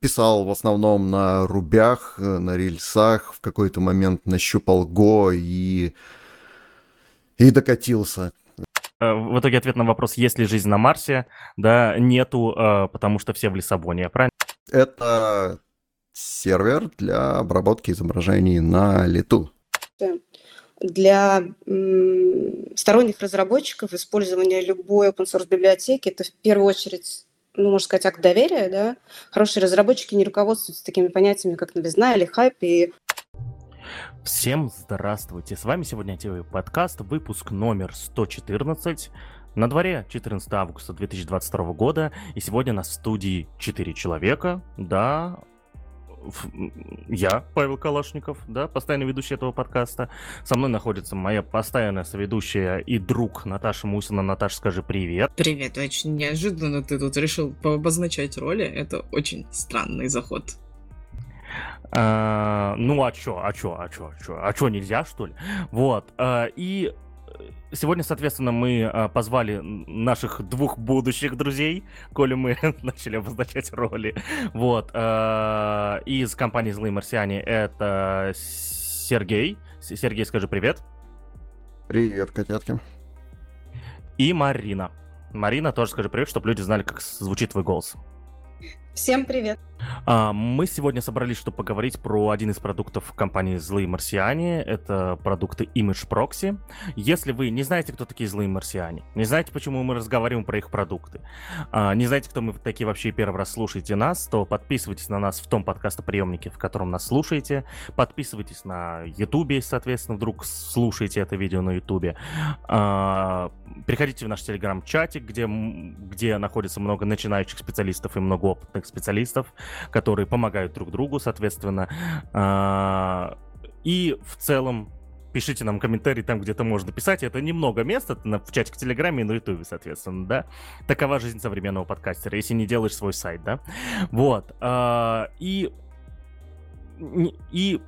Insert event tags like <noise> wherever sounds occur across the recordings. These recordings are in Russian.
писал в основном на рубях, э, на рельсах, в какой-то момент нащупал Го и, и докатился. Э, в итоге ответ на вопрос, есть ли жизнь на Марсе, да, нету, э, потому что все в Лиссабоне, правильно? Это сервер для обработки изображений на лету. Для сторонних разработчиков использование любой open source библиотеки это в первую очередь ну, можно сказать, акт доверия, да, хорошие разработчики не руководствуются такими понятиями, как новизна или хайп, и Всем здравствуйте! С вами сегодня ТВ подкаст, выпуск номер 114. На дворе 14 августа 2022 года, и сегодня нас в студии 4 человека, да, я, Павел Калашников, да, постоянный ведущий этого подкаста. Со мной находится моя постоянная соведущая и друг Наташа Мусина. Наташа, скажи привет. Привет, очень неожиданно ты тут решил обозначать роли. Это очень странный заход. А, ну а чё, а чё, а чё, а чё, а чё, нельзя, что ли? Вот, а, и Сегодня, соответственно, мы а, позвали наших двух будущих друзей, коли мы <laughs> начали обозначать роли. Вот. А, из компании «Злые марсиане» это Сергей. Сергей, скажи привет. Привет, котятки. И Марина. Марина, тоже скажи привет, чтобы люди знали, как звучит твой голос. Всем привет. А, мы сегодня собрались, чтобы поговорить про один из продуктов компании «Злые марсиане». Это продукты Image Proxy. Если вы не знаете, кто такие «Злые марсиане», не знаете, почему мы разговариваем про их продукты, а, не знаете, кто мы такие вообще первый раз слушаете нас, то подписывайтесь на нас в том подкастоприемнике, в котором нас слушаете. Подписывайтесь на YouTube, соответственно, вдруг слушаете это видео на YouTube. А, приходите в наш телеграм-чатик, где, где находится много начинающих специалистов и много опытных специалистов, которые помогают друг другу, соответственно. А, и в целом пишите нам комментарии там, где-то можно писать. Это немного места в чатике Телеграме и на Ютубе, соответственно, да. Такова жизнь современного подкастера, если не делаешь свой сайт, да. Вот. А, и и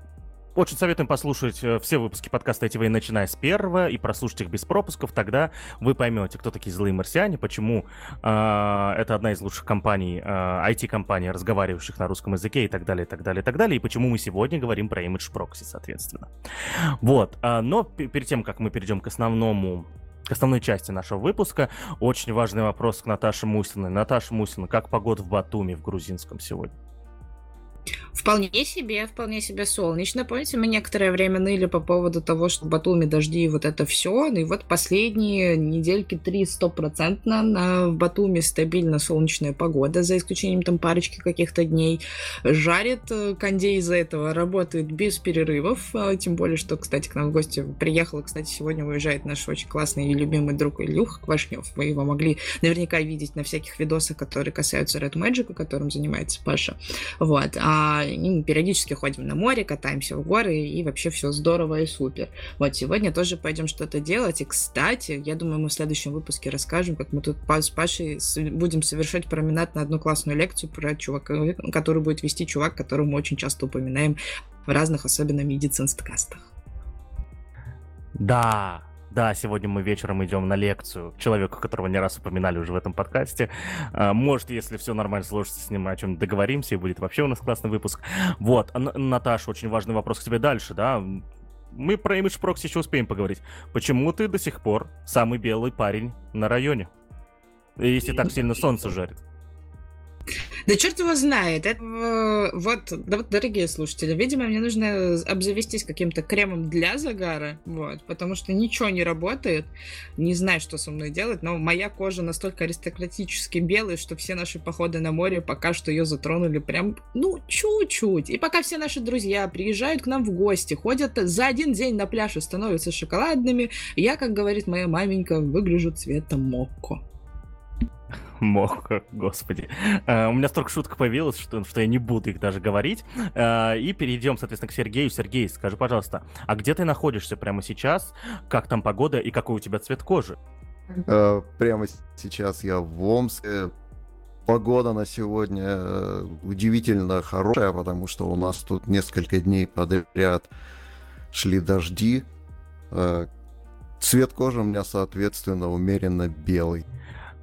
очень советуем послушать э, все выпуски подкаста ITV, начиная с первого, и прослушать их без пропусков. Тогда вы поймете, кто такие злые марсиане, почему э, это одна из лучших компаний, э, IT-компаний, разговаривающих на русском языке и так далее, и так далее, и так далее, и почему мы сегодня говорим про Image Proxy, соответственно. Вот. Э, но перед тем, как мы перейдем к основному к основной части нашего выпуска. Очень важный вопрос к Наташе Мусиной. Наташа Мусина, как погода в Батуми в грузинском сегодня? Вполне себе, вполне себе солнечно. Помните, мы некоторое время ныли по поводу того, что Батуми дожди и вот это все. Ну и вот последние недельки три стопроцентно на в Батуми стабильно солнечная погода, за исключением там парочки каких-то дней. Жарит э, кондей из-за этого, работает без перерывов. А, тем более, что, кстати, к нам в гости приехала, кстати, сегодня уезжает наш очень классный и любимый друг Илюх Квашнев. Вы его могли наверняка видеть на всяких видосах, которые касаются Red Magic, которым занимается Паша. Вот. А мы периодически ходим на море, катаемся в горы, и вообще все здорово и супер. Вот сегодня тоже пойдем что-то делать. И, кстати, я думаю, мы в следующем выпуске расскажем, как мы тут с Пашей будем совершать променад на одну классную лекцию про чувака, который будет вести чувак, которого мы очень часто упоминаем в разных, особенно медицинских кастах. Да, да, сегодня мы вечером идем на лекцию человеку, которого не раз упоминали уже в этом подкасте. А, может, если все нормально сложится с ним, о чем договоримся, и будет вообще у нас классный выпуск. Вот, Наташа, очень важный вопрос к тебе дальше, да? Мы про Image Proxy еще успеем поговорить. Почему ты до сих пор самый белый парень на районе? Если так сильно солнце жарит. Да черт его знает. Это, э, вот, да, вот, дорогие слушатели, видимо, мне нужно обзавестись каким-то кремом для загара, вот, потому что ничего не работает, не знаю, что со мной делать, но моя кожа настолько аристократически белая, что все наши походы на море пока что ее затронули прям, ну, чуть-чуть. И пока все наши друзья приезжают к нам в гости, ходят за один день на пляж и становятся шоколадными, я, как говорит моя маменька, выгляжу цветом мокко. <laughs> Мог, господи. Uh, у меня столько шуток появилось, что, что я не буду их даже говорить. Uh, и перейдем, соответственно, к Сергею. Сергей, скажи, пожалуйста, а где ты находишься прямо сейчас? Как там погода и какой у тебя цвет кожи? Uh, прямо сейчас я в Омске. Погода на сегодня удивительно хорошая, потому что у нас тут несколько дней подряд шли дожди. Цвет кожи у меня, соответственно, умеренно белый.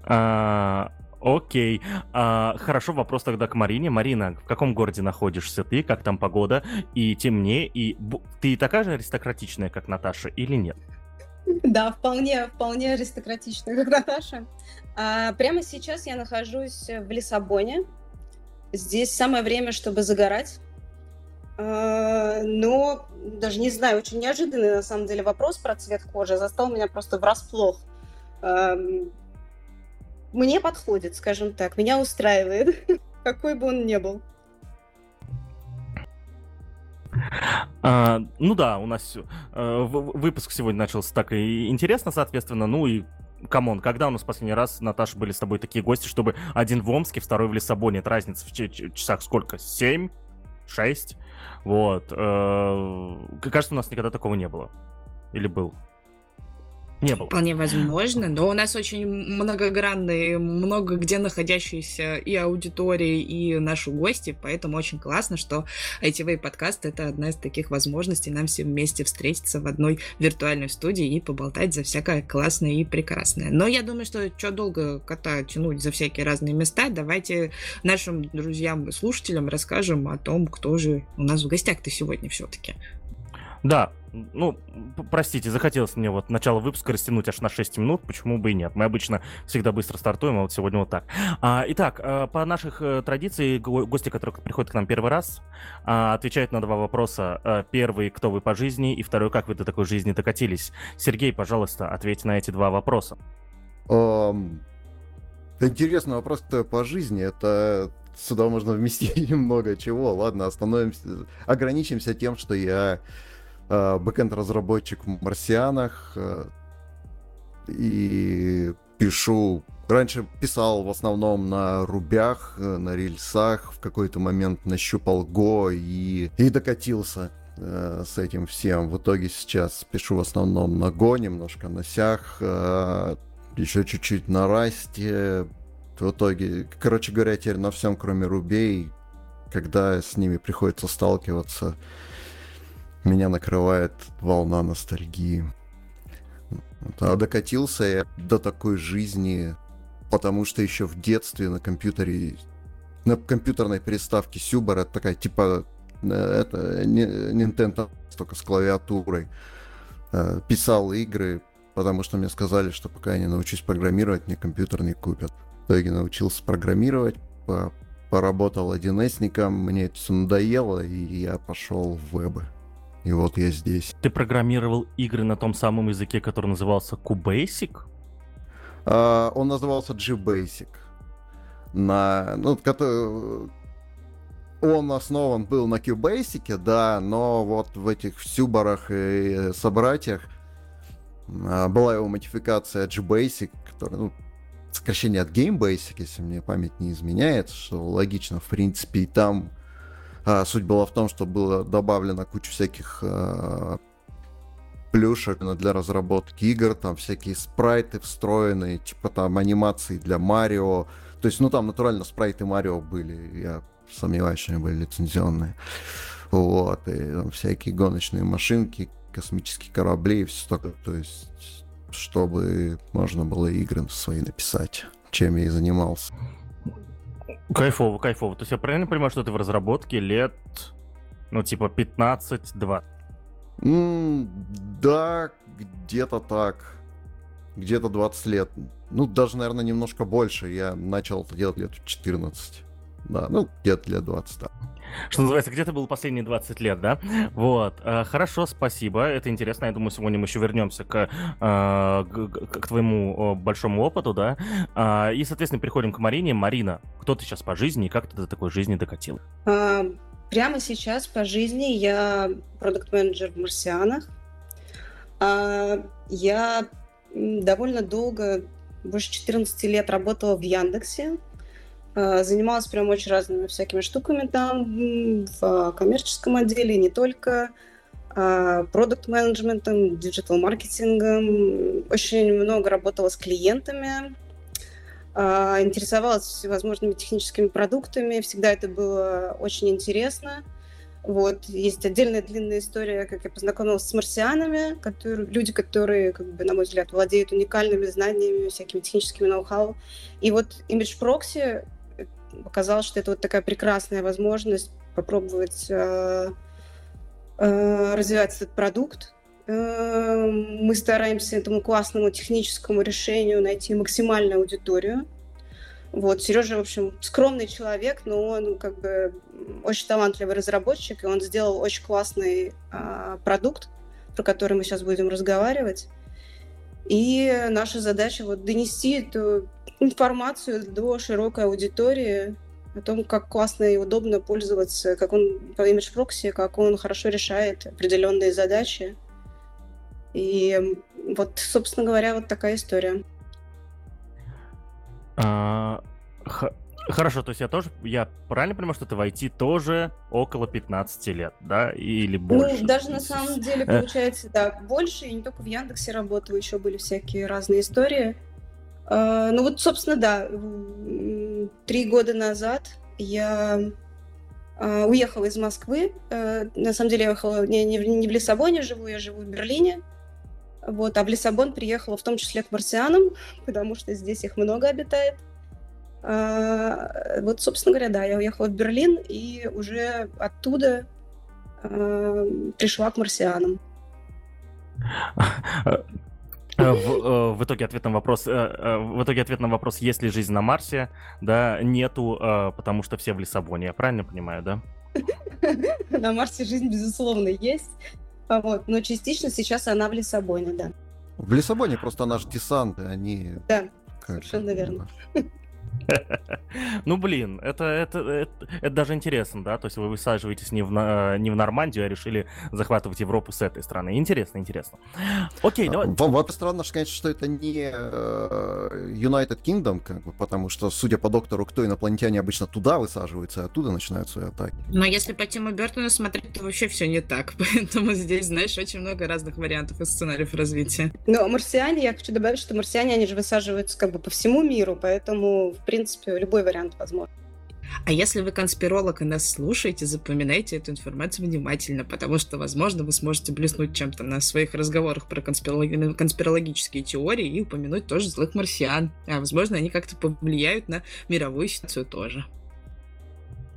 А, Окей. А, хорошо, вопрос тогда к Марине. Марина, в каком городе находишься ты? Как там погода? И темнее? И ты такая же аристократичная, как Наташа, или нет? Да, вполне, вполне аристократичная, как Наташа. А, прямо сейчас я нахожусь в Лиссабоне. Здесь самое время, чтобы загорать. А, но даже не знаю, очень неожиданный на самом деле вопрос про цвет кожи застал меня просто врасплох. Мне подходит, скажем так, меня устраивает, <laughs> какой бы он ни был. А, ну да, у нас э, выпуск сегодня начался так и интересно, соответственно, ну и come on, когда у нас последний раз, Наташа, были с тобой такие гости, чтобы один в Омске, второй в Лиссабоне, это разница в часах сколько? Семь? Шесть? Вот. Э, кажется, у нас никогда такого не было. Или был? Не было. Вполне возможно, но у нас очень многогранные, много где находящиеся и аудитории, и наши гости, поэтому очень классно, что ITV подкаст — это одна из таких возможностей нам всем вместе встретиться в одной виртуальной студии и поболтать за всякое классное и прекрасное. Но я думаю, что что долго кота тянуть за всякие разные места, давайте нашим друзьям и слушателям расскажем о том, кто же у нас в гостях-то сегодня все-таки. Да, ну, простите, захотелось мне вот начало выпуска растянуть аж на 6 минут, почему бы и нет. Мы обычно всегда быстро стартуем, а вот сегодня вот так. А, итак, а, по наших э, традициям, гости, которые приходят к нам первый раз, а, отвечают на два вопроса. А, первый, кто вы по жизни, и второй, как вы до такой жизни докатились. Сергей, пожалуйста, ответьте на эти два вопроса. Um, интересный вопрос, кто по жизни. Это сюда можно вместить <laughs> много чего. Ладно, остановимся, ограничимся тем, что я Э, бэкэнд-разработчик в марсианах э, и пишу Раньше писал в основном на рубях, э, на рельсах, в какой-то момент нащупал Го и, и докатился э, с этим всем. В итоге сейчас пишу в основном на Го, немножко на Сях, э, еще чуть-чуть на Расте. В итоге, короче говоря, теперь на всем, кроме рубей, когда с ними приходится сталкиваться, меня накрывает волна ностальгии. А докатился я до такой жизни, потому что еще в детстве на компьютере, на компьютерной приставке Сюбар, это такая типа э, это Nintendo только с клавиатурой, э, писал игры, потому что мне сказали, что пока я не научусь программировать, мне компьютер не купят. В итоге научился программировать, поработал 1С, мне это все надоело, и я пошел в вебы. И вот я здесь. Ты программировал игры на том самом языке, который назывался QBasic? Uh, он назывался GBasic. На, ну, который, он основан был на QBasic, да, но вот в этих Сюбарах и собратьях uh, была его модификация GBasic, которая, ну, сокращение от GameBasic, если мне память не изменяет, что логично, в принципе, и там а, суть была в том, что было добавлено куча всяких а, плюшек для разработки игр, там всякие спрайты встроенные, типа там анимации для Марио. То есть, ну там натурально спрайты Марио были, я сомневаюсь, что они были лицензионные. Вот, и там всякие гоночные машинки, космические корабли и все такое. То есть, чтобы можно было игры свои написать, чем я и занимался. Кайфово, кайфово. То есть я правильно понимаю, что ты в разработке лет, ну, типа 15-20? Mm, да, где-то так. Где-то 20 лет. Ну, даже, наверное, немножко больше. Я начал это делать лет в 14. Да, ну, где-то лет 20, да. Что называется, где ты был последние 20 лет, да? Вот. Э, хорошо, спасибо. Это интересно. Я думаю, сегодня мы еще вернемся к, э, к, к твоему большому опыту, да? А, и, соответственно, переходим к Марине. Марина, кто ты сейчас по жизни и как ты до такой жизни докатила? А, прямо сейчас по жизни я продукт-менеджер в «Марсианах». Я довольно долго, больше 14 лет работала в Яндексе, занималась прям очень разными всякими штуками там, в коммерческом отделе, не только, а, продукт-менеджментом, диджитал-маркетингом. Очень много работала с клиентами, а, интересовалась всевозможными техническими продуктами. Всегда это было очень интересно. Вот, есть отдельная длинная история, как я познакомилась с марсианами, которые, люди, которые, как бы, на мой взгляд, владеют уникальными знаниями, всякими техническими ноу-хау. И вот Image Proxy показал, что это вот такая прекрасная возможность попробовать э, э, развивать этот продукт. Э, мы стараемся этому классному техническому решению найти максимальную аудиторию. Вот, Сережа, в общем, скромный человек, но он как бы очень талантливый разработчик, и он сделал очень классный э, продукт, про который мы сейчас будем разговаривать. И наша задача вот донести эту информацию до широкой аудитории о том, как классно и удобно пользоваться, как он по имидж прокси, как он хорошо решает определенные задачи. И вот, собственно говоря, вот такая история. Хорошо, то есть я тоже, я правильно понимаю, что ты в IT тоже около 15 лет, да, или ну, больше? Ну, даже на самом деле э. получается, да, больше, и не только в Яндексе работаю, еще были всякие разные истории. А, ну вот, собственно, да, три года назад я а, уехала из Москвы. А, на самом деле я уехала не, не, не в Лиссабоне живу, я живу в Берлине. Вот, а в Лиссабон приехала в том числе к марсианам, <laughs> потому что здесь их много обитает. Вот, собственно говоря, да, я уехала в Берлин и уже оттуда пришла к марсианам. Э, в, э, в итоге ответ на вопрос, э, в итоге ответ на вопрос, есть ли жизнь на Марсе, да, нету, потому что все в Лиссабоне, я правильно понимаю, да? <laughs> На Марсе жизнь, безусловно, есть, вот, но частично сейчас она в Лиссабоне, да. В Лиссабоне просто наш десант, они... Да, совершенно верно. <laughs> Ну, блин, это, это, это, это даже интересно, да? То есть вы высаживаетесь не в, не в Нормандию, а решили захватывать Европу с этой стороны. Интересно, интересно. Окей, давай. Вот странно, конечно, что это не э, United Kingdom, как бы, потому что, судя по доктору, кто инопланетяне обычно туда высаживаются, и оттуда начинают свои атаки. Но если по Тиму Бертону смотреть, то вообще все не так. <laughs> Поэтому здесь, знаешь, очень много разных вариантов и сценариев развития. Ну, а марсиане, я хочу добавить, что марсиане, они же высаживаются как бы по всему миру, поэтому, в принципе, любой вариант возможен. А если вы конспиролог и нас слушаете, запоминайте эту информацию внимательно, потому что, возможно, вы сможете блеснуть чем-то на своих разговорах про конспиролог... конспирологические теории и упомянуть тоже злых марсиан. А, возможно, они как-то повлияют на мировую ситуацию тоже.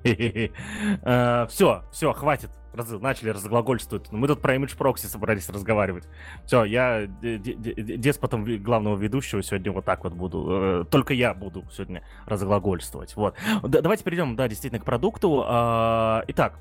Все, все, хватит раз, начали разглагольствовать. Мы тут про имидж прокси собрались разговаривать. Все, я деспотом главного ведущего сегодня вот так вот буду. Э, только я буду сегодня разглагольствовать. Вот. Давайте перейдем, да, действительно, к продукту. А, итак,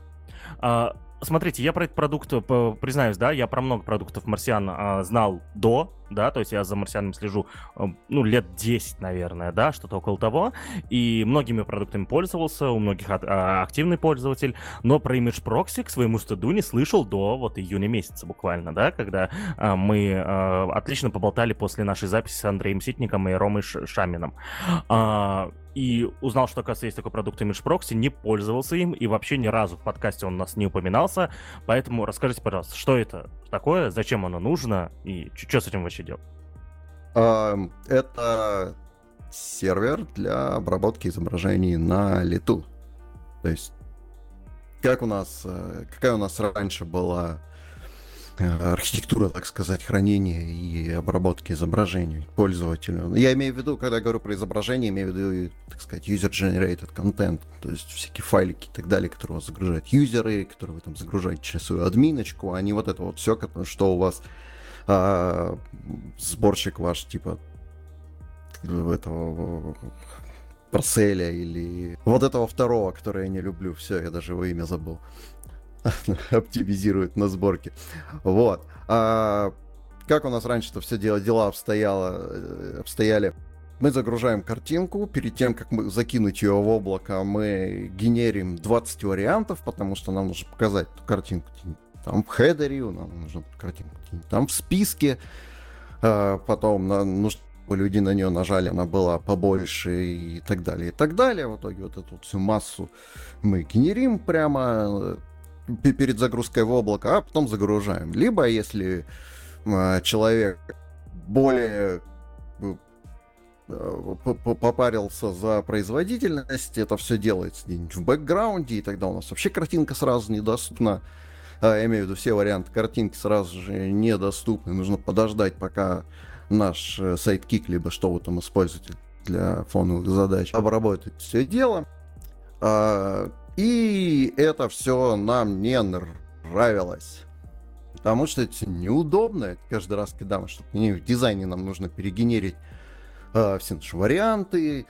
а, смотрите, я про этот продукт, э, признаюсь, да, я про много продуктов марсиан а, знал до, да, то есть я за марсианами слежу, э, ну, лет 10, наверное, да, что-то около того, и многими продуктами пользовался, у многих а, активный пользователь, но про Image Proxy к своему стыду не слышал до вот июня месяца буквально, да, когда а, мы а, отлично поболтали после нашей записи с Андреем Ситником и Ромой Шамином. А, и узнал, что, оказывается, есть такой продукт Image Proxy, не пользовался им, и вообще ни разу в подкасте он у нас не упоминался. Поэтому расскажите, пожалуйста, что это такое, зачем оно нужно, и что с этим вообще делать? Это сервер для обработки изображений на лету. То есть, как у нас, э, какая у нас раньше была архитектура, так сказать, хранения и обработки изображений пользователю. Я имею в виду, когда говорю про изображение, имею в виду, так сказать, user-generated content, то есть всякие файлики и так далее, которые у вас загружают юзеры, которые вы там загружаете через свою админочку, а не вот это вот все, что у вас а, сборщик ваш, типа, этого Парселя или вот этого второго, которое я не люблю. Все, я даже его имя забыл. <laughs> оптимизирует на сборке. Вот. А, как у нас раньше-то все дела, дела обстояло, э, обстояли? Мы загружаем картинку, перед тем, как мы закинуть ее в облако, мы генерим 20 вариантов, потому что нам нужно показать эту картинку там в хедере, нам нужно картинку там в списке, а, потом нам нужно люди на нее нажали, она была побольше и так далее, и так далее. В итоге вот эту всю массу мы генерим прямо, перед загрузкой в облако, а потом загружаем. Либо если э, человек более попарился за производительность, это все делается где-нибудь в бэкграунде, и тогда у нас вообще картинка сразу недоступна. А, я имею в виду, все варианты картинки сразу же недоступны. Нужно подождать, пока наш э, сайт-кик, либо что вы там используете для фоновых задач, обработает все дело. И это все нам не нравилось. Потому что это неудобно. Каждый раз, когда мы что-то в дизайне нам нужно перегенерить э, все наши варианты.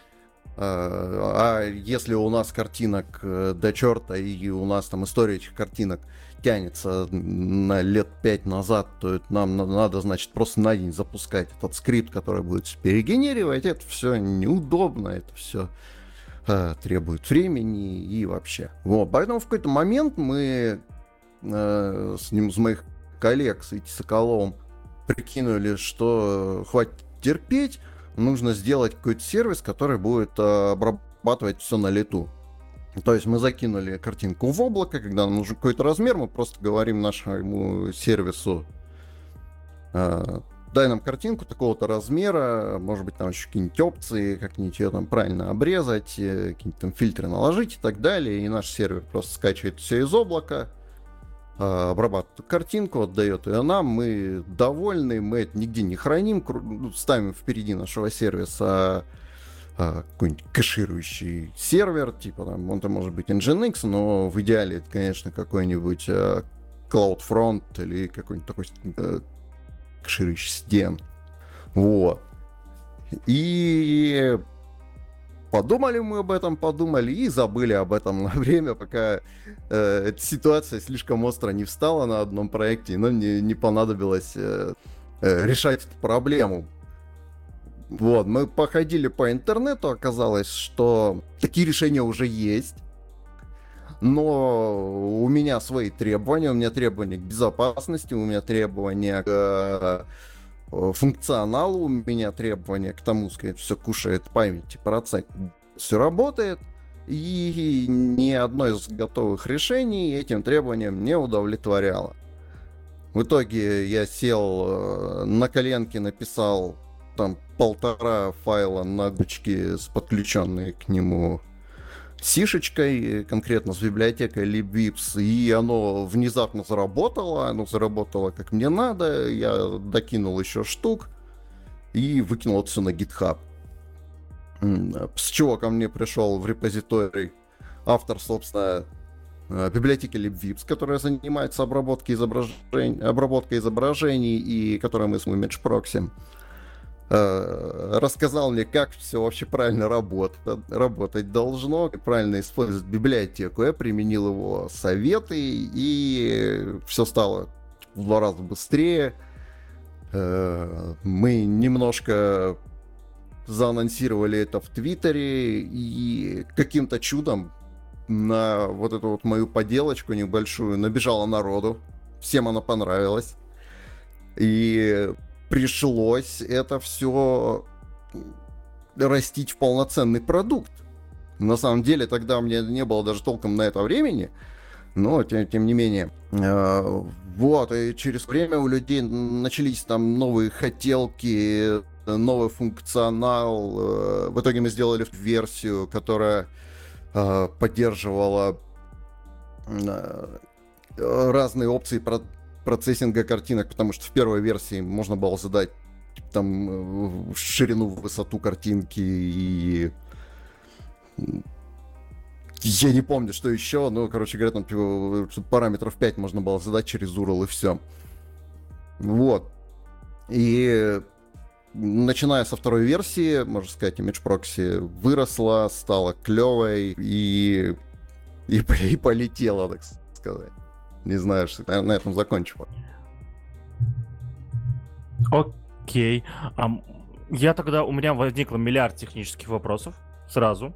Э, а если у нас картинок э, до черта, и у нас там история этих картинок тянется на лет пять назад, то это нам надо, значит, просто на день запускать этот скрипт, который будет перегенерировать. Это все неудобно, это все э, требует времени и вообще. Вот, поэтому в какой-то момент мы э, с ним, с моих коллег, с Ити Соколовым, прикинули, что хватит терпеть, нужно сделать какой-то сервис, который будет э, обрабатывать все на лету. То есть мы закинули картинку в облако, когда нам нужен какой-то размер, мы просто говорим нашему сервису, э, дай нам картинку такого-то размера, может быть, там еще какие-нибудь опции, как-нибудь ее там правильно обрезать, э, какие-нибудь там фильтры наложить и так далее, и наш сервер просто скачивает все из облака, обрабатывает картинку, отдает ее нам, мы довольны, мы это нигде не храним, ну, ставим впереди нашего сервиса а, какой-нибудь кэширующий сервер, типа там, он-то может быть Nginx, но в идеале это, конечно, какой-нибудь а, CloudFront или какой-нибудь такой а, кэширующий SDN. Вот. И подумали мы об этом, подумали и забыли об этом на <laughs> время, пока э, эта ситуация слишком остро не встала на одном проекте, и нам не, не понадобилось э, э, решать эту проблему. Вот, мы походили по интернету, оказалось, что такие решения уже есть. Но у меня свои требования, у меня требования к безопасности, у меня требования к Э, функционалу, у меня требования к тому, сказать, все кушает память процент, все работает, и ни одно из готовых решений этим требованиям не удовлетворяло. В итоге я сел э, на коленке, написал там полтора файла на гучке с подключенной к нему сишечкой, конкретно с библиотекой libvips, и оно внезапно заработало, оно заработало как мне надо, я докинул еще штук и выкинул это все на GitHub. С чего ко мне пришел в репозиторий автор, собственно, э, библиотеки libvips, которая занимается обработкой изображений, обработкой изображений и которая мы с Image Proxy. Э, рассказал мне, как все вообще правильно работать, работать должно, как правильно использовать библиотеку. Я применил его советы, и все стало в два раза быстрее. Э, мы немножко заанонсировали это в Твиттере, и каким-то чудом на вот эту вот мою поделочку небольшую набежало народу. Всем она понравилась. И пришлось это все растить в полноценный продукт. На самом деле, тогда у меня не было даже толком на это времени, но тем, тем не менее. Э, вот, и через время у людей начались там новые хотелки, новый функционал. Э, в итоге мы сделали версию, которая э, поддерживала разные опции процессинга картинок, потому что в первой версии можно было задать типа, там ширину, высоту картинки и я не помню, что еще, ну, короче говоря, там типа, параметров 5 можно было задать через URL и все. Вот. И начиная со второй версии, можно сказать, Image Proxy выросла, стала клевой и, и, <laughs> и полетела, так сказать. Не знаю, что на этом закончу. Окей. Um, я тогда, у меня возникло миллиард технических вопросов сразу.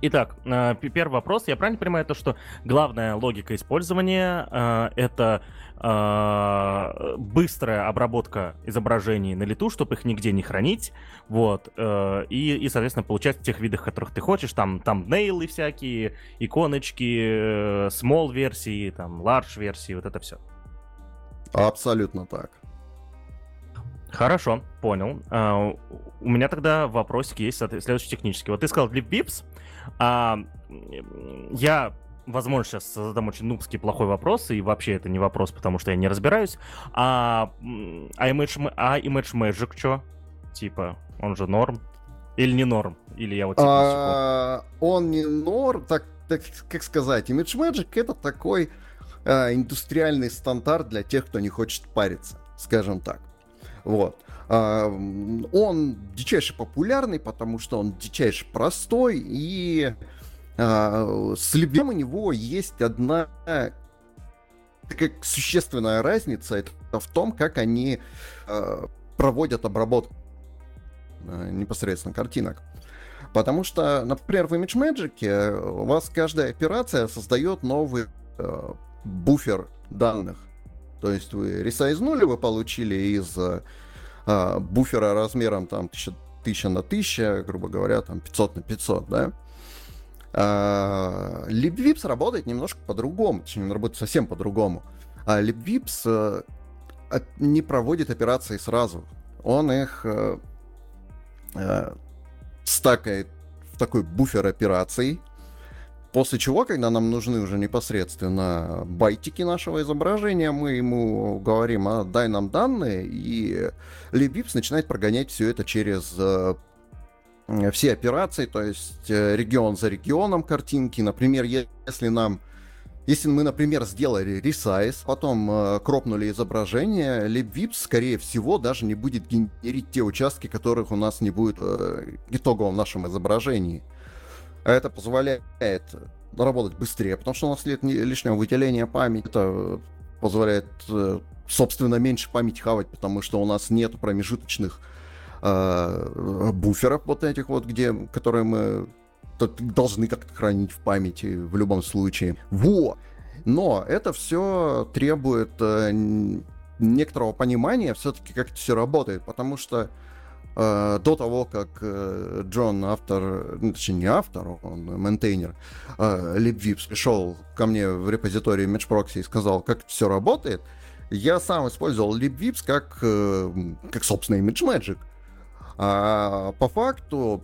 Итак, э, первый вопрос. Я правильно понимаю то, что главная логика использования э, это быстрая обработка изображений на лету, чтобы их нигде не хранить, вот, и, и, соответственно, получать в тех видах, которых ты хочешь, там, там нейлы всякие, иконочки, small версии, там, large версии, вот это все. Абсолютно так. Хорошо, понял. Uh, у меня тогда вопросик есть следующий технический. Вот ты сказал LibVips, а я возможно, сейчас задам очень нубский плохой вопрос, и вообще это не вопрос, потому что я не разбираюсь. А, а, image, а Image Magic что? Типа, он же норм? Или не норм? Или я вот... А, он не норм, так, так как сказать, Image Magic это такой а, индустриальный стандарт для тех, кто не хочет париться, скажем так. Вот. А, он дичайше популярный, потому что он дичайше простой и а, с любым у него есть одна такая существенная разница, это в том, как они а, проводят обработку а, непосредственно картинок. Потому что, например, в ImageMagick у вас каждая операция создает новый э, буфер данных. То есть вы ресайзнули, вы получили из э, буфера размером там 1000, 1000 на 1000, грубо говоря, там 500 на 500, да? А, LibVips работает немножко по-другому, точнее, он работает совсем по-другому. А LibVips э, не проводит операции сразу. Он их э, э, стакает в такой буфер операций, после чего, когда нам нужны уже непосредственно байтики нашего изображения, мы ему говорим, а, дай нам данные, и LibVips начинает прогонять все это через все операции, то есть э, регион за регионом картинки. Например, если нам если мы, например, сделали ресайз, потом э, кропнули изображение, LibVips, скорее всего, даже не будет генерить те участки, которых у нас не будет э, итоговом нашем изображении. А это позволяет работать быстрее, потому что у нас нет лишнего выделения памяти. Это позволяет, э, собственно, меньше памяти хавать, потому что у нас нет промежуточных э, буферов вот этих вот, где, которые мы должны как-то хранить в памяти в любом случае. Во! Но это все требует э, некоторого понимания все-таки, как это все работает, потому что э, до того, как э, Джон, автор, ну, точнее не автор, он maintainer, э, LibVips пришел ко мне в репозитории imgproxy и сказал, как это все работает, я сам использовал LibVips как, э, как собственно, ImageMagick. А по факту,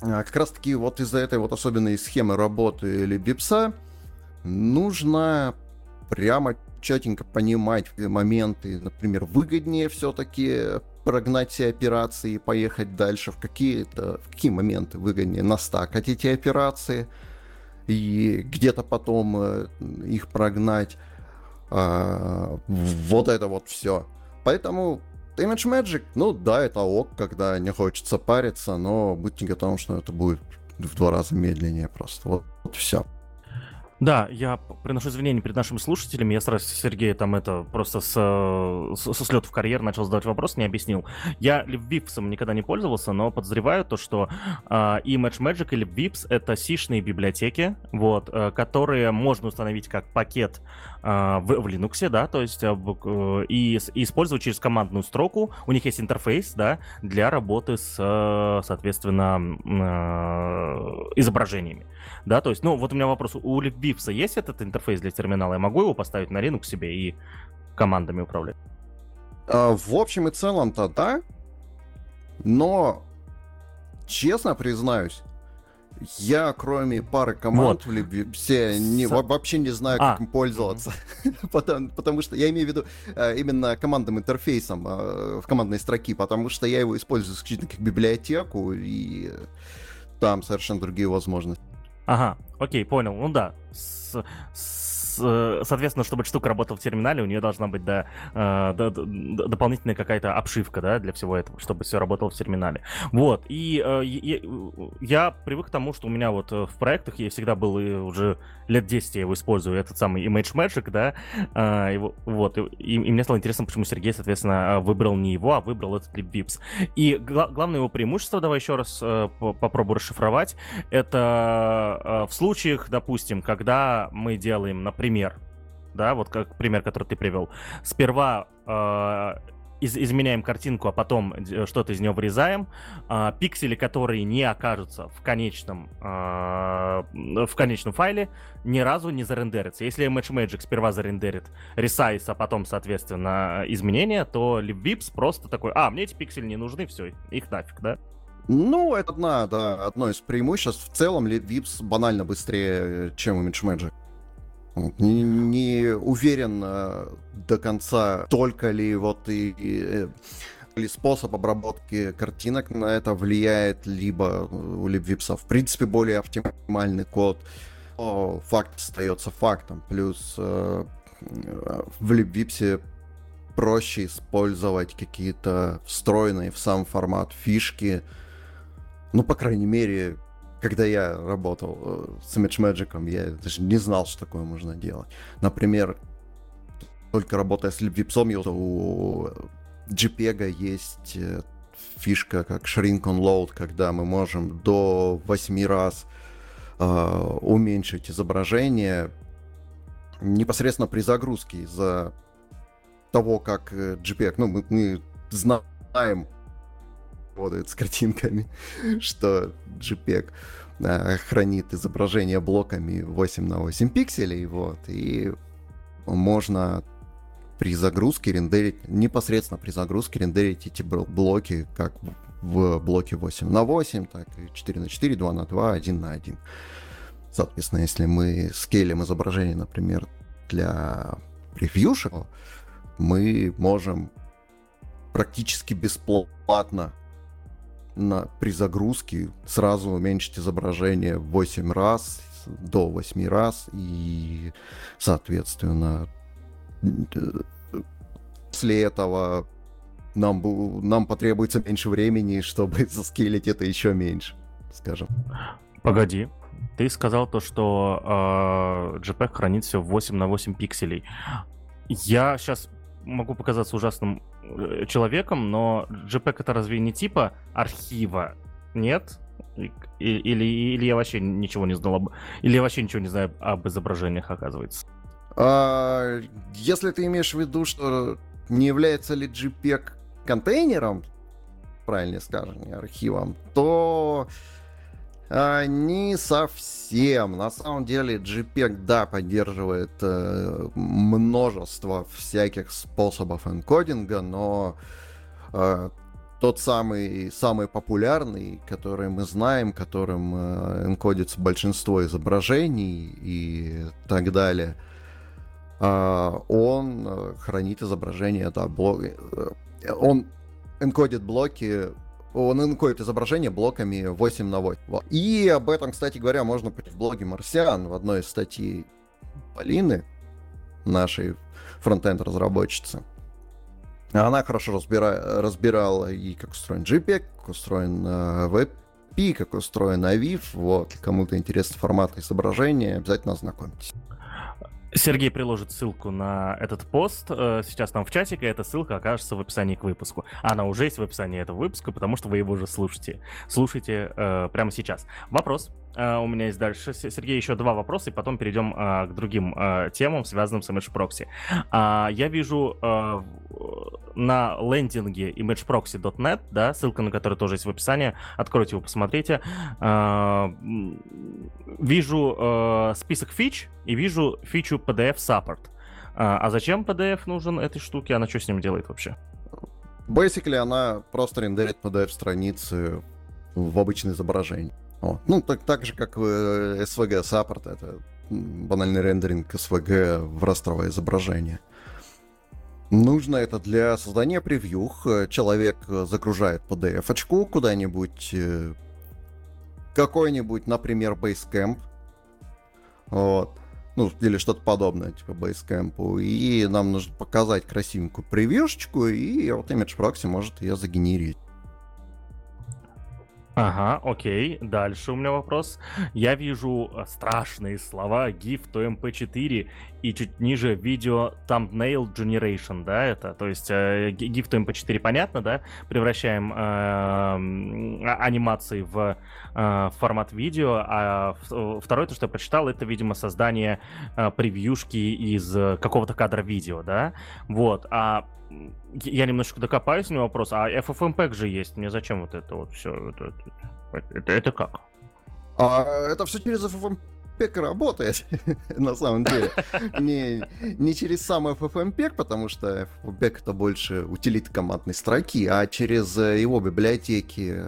а, как раз таки вот из-за этой вот особенной схемы работы LibVips а нужно прямо четенько понимать моменты, например, выгоднее все-таки прогнать все операции и поехать дальше, в какие-то, в какие моменты выгоднее настакать эти операции и где-то потом э, их прогнать. А, вот это вот все. Поэтому Image Magic, ну да, это ок, когда не хочется париться, но будьте готовы, что это будет в два раза медленнее просто. Вот, вот все. Да, я приношу извинения перед нашими слушателями. Я сразу Сергея там это просто с, с, со слета в карьер начал задавать вопрос, не объяснил. Я LibVips никогда не пользовался, но подозреваю то, что э, и Magic и LibVips это сишные библиотеки, вот, э, которые можно установить как пакет э, в, в Linux, да, то есть э, и, и использовать через командную строку. У них есть интерфейс, да, для работы с, соответственно, э, изображениями да, то есть, ну, вот у меня вопрос, у LibVips есть этот интерфейс для терминала? Я могу его поставить на Linux себе и командами управлять? А, в общем и целом-то да, но, честно признаюсь, я, кроме пары команд вот. в LibVips, не, С... вообще не знаю, как а. им пользоваться. <laughs> Mm-hmm. потому, потому что я имею в виду э, именно командным интерфейсом э, в командной строке, потому что я его использую исключительно как библиотеку, и там совершенно другие возможности. Ага, окей, понял. Ну да, с, с соответственно, чтобы штука работала в терминале, у нее должна быть да, э, дополнительная какая-то обшивка, да, для всего этого, чтобы все работало в терминале. Вот, и э, я, привык к тому, что у меня вот в проектах, я всегда был уже лет 10 я его использую, этот самый Image Magic, да, его, вот, и, и мне стало интересно, почему Сергей, соответственно, выбрал не его, а выбрал этот LibVips. И гла- главное его преимущество, давай еще раз попробую расшифровать, это в случаях, допустим, когда мы делаем, например, пример, да, вот как пример, который ты привел. Сперва э, из, изменяем картинку, а потом что-то из нее вырезаем, а, пиксели, которые не окажутся в конечном, а, в конечном файле, ни разу не зарендерятся. Если Image Magic сперва зарендерит resize, а потом, соответственно, изменения, то LibVips просто такой, а, мне эти пиксели не нужны, все, их нафиг, да? Ну, это одна, да, одно из преимуществ. В целом, LibVips банально быстрее, чем ImageMagick. Не, не уверен до конца, только ли вот и, и э, или способ обработки картинок на это влияет, либо у LibVips в принципе более оптимальный код. Но факт остается фактом. Плюс э, в LibVips проще использовать какие-то встроенные в сам формат фишки. Ну, по крайней мере, когда я работал э, с Image Magic, я даже не знал, что такое можно делать. Например, только работая с LibVips, у JPEG есть э, фишка как Shrink on Load, когда мы можем до 8 раз э, уменьшить изображение непосредственно при загрузке из-за того, как э, JPEG, ну, мы, мы знаем, работает с картинками, <laughs> что JPEG э, хранит изображение блоками 8 на 8 пикселей, вот, и можно при загрузке рендерить, непосредственно при загрузке рендерить эти блоки как в блоке 8 на 8, так и 4 на 4, 2 на 2, 1 на 1. Соответственно, если мы скейлим изображение, например, для превьюшек, мы можем практически бесплатно на, при загрузке сразу уменьшить изображение в 8 раз, до 8 раз, и, соответственно, после этого нам, нам потребуется меньше времени, <laughs> чтобы заскейлить это еще меньше, скажем. Погоди, ты сказал то, что э, JPEG хранит все в 8 на 8 пикселей. Я сейчас могу показаться ужасным человеком, но JPEG это разве не типа архива? Нет? Или, или я вообще ничего не знал об... Или я вообще ничего не знаю об изображениях, оказывается? А, если ты имеешь в виду, что не является ли JPEG контейнером, правильнее скажем, архивом, то а, не совсем. На самом деле JPEG, да, поддерживает э, множество всяких способов энкодинга, но э, тот самый, самый популярный, который мы знаем, которым э, энкодится большинство изображений и так далее, э, он хранит изображение, да, блок, э, он энкодит блоки он инкодит изображение блоками 8 на 8. Вот. И об этом, кстати говоря, можно в блоге Марсиан в одной из статей Полины, нашей фронтенд разработчицы. Она хорошо разбира... разбирала и как устроен JPEG, как устроен uh, WebP, как устроен AVIF. Вот, кому-то интересен формат изображения, обязательно ознакомьтесь. Сергей приложит ссылку на этот пост э, сейчас там в чатике, эта ссылка окажется в описании к выпуску. Она уже есть в описании этого выпуска, потому что вы его уже слушаете. Слушайте э, прямо сейчас. Вопрос. Uh, у меня есть дальше, Сергей, еще два вопроса, и потом перейдем uh, к другим uh, темам, связанным с ImageProxy. Я вижу на лендинге imageproxy.net, да, ссылка на который тоже есть в описании, откройте его, посмотрите. Вижу список фич и вижу фичу PDF Support. А зачем PDF нужен этой штуке? Она что с ним делает вообще? Basically, она просто рендерит PDF-страницы в обычное изображение. О, ну, так, так же, как в SVG Support, это банальный рендеринг SVG в растровое изображение. Нужно это для создания превью. Человек загружает PDF-очку куда-нибудь, э, какой-нибудь, например, Basecamp, вот, ну, или что-то подобное, типа Basecamp, и нам нужно показать красивенькую превьюшечку, и вот Image Proxy может ее загенерить. Ага, окей. Дальше у меня вопрос. Я вижу э, страшные слова GIF to MP4 и чуть ниже видео thumbnail generation, да, это, то есть э, GIF to MP4 понятно, да, превращаем э, анимации в э, формат видео, а второе, то, что я прочитал, это, видимо, создание э, превьюшки из какого-то кадра видео, да, вот, а я немножко докопаюсь на вопрос, а FFmpeg же есть, мне зачем вот это вот все, это, это, это, это как? А это все через FFmpeg работает, <laughs> на самом деле. Не, не через сам FFmpeg, потому что FFmpeg это больше утилит командной строки, а через э, его библиотеки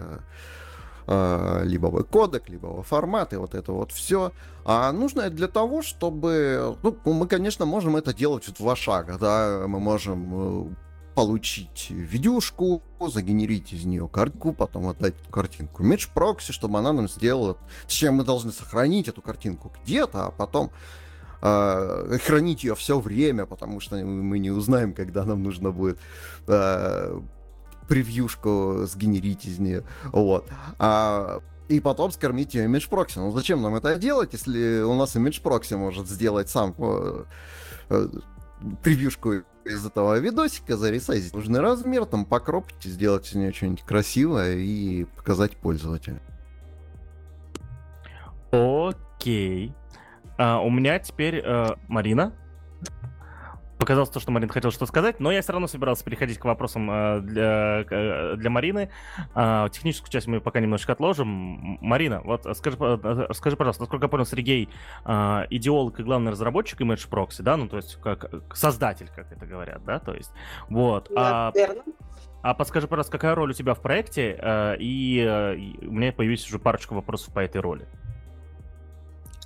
либо кодек, либо формат, и вот это вот все. А нужно для того, чтобы... Ну, мы, конечно, можем это делать в два шага, да, мы можем э, получить видюшку, загенерить из нее картинку, потом отдать эту картинку Proxy, чтобы она нам сделала... Точнее, мы должны сохранить эту картинку где-то, а потом э, хранить ее все время, потому что мы не узнаем, когда нам нужно будет э, превьюшку сгенерить из нее. Вот. А, и потом скормить ее Image Proxy. Ну зачем нам это делать, если у нас Image Proxy может сделать сам э, э, превьюшку из этого видосика, заресайзить нужный размер, там покропить, сделать из нее что-нибудь красивое и показать пользователю. Окей. А, у меня теперь э, Марина показалось то, что Марина хотела что сказать, но я все равно собирался переходить к вопросам э, для, э, для Марины. Э, техническую часть мы пока немножечко отложим. Марина, вот скажи, скажи пожалуйста, насколько я понял, Сергей э, идеолог и главный разработчик Image Proxy, да, ну то есть как создатель, как это говорят, да, то есть вот. Да, а, верно. А подскажи, пожалуйста, какая роль у тебя в проекте? Э, и, э, у меня появилась уже парочка вопросов по этой роли.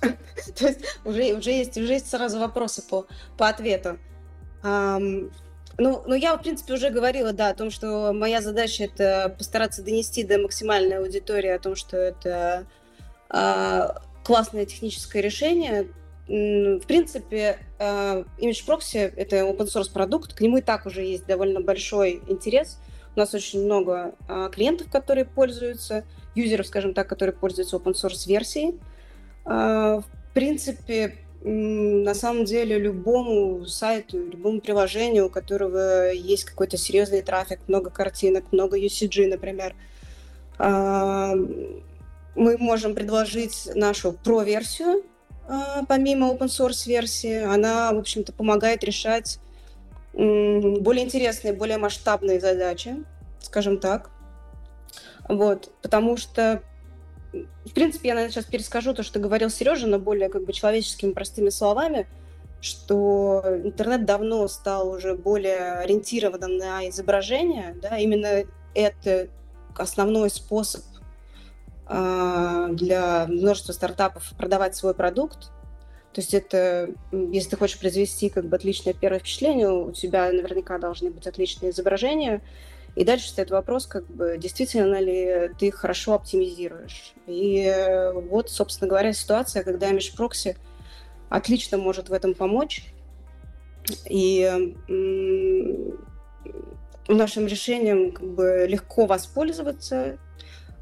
<laughs> То есть уже, уже, есть, уже есть сразу вопросы по, по ответу. Ну, ну, я, в принципе, уже говорила, да, о том, что моя задача это постараться донести до максимальной аудитории о том, что это э, классное техническое решение. В принципе, э, Image Proxy — это open source продукт, к нему и так уже есть довольно большой интерес. У нас очень много э, клиентов, которые пользуются, юзеров, скажем так, которые пользуются open source версией. Э, в принципе, на самом деле любому сайту, любому приложению, у которого есть какой-то серьезный трафик, много картинок, много UCG, например, а, мы можем предложить нашу про-версию, а, помимо open source версии. Она, в общем-то, помогает решать более интересные, более масштабные задачи, скажем так. Вот, потому что в принципе, я, наверное, сейчас перескажу то, что говорил Сережа, но более как бы человеческими простыми словами, что интернет давно стал уже более ориентированным на изображение, да, именно это основной способ э, для множества стартапов продавать свой продукт. То есть это, если ты хочешь произвести как бы отличное первое впечатление, у тебя наверняка должны быть отличные изображения, и дальше стоит вопрос, как бы, действительно ли ты хорошо оптимизируешь. И э, вот, собственно говоря, ситуация, когда Proxy отлично может в этом помочь. И нашим решением как бы легко воспользоваться,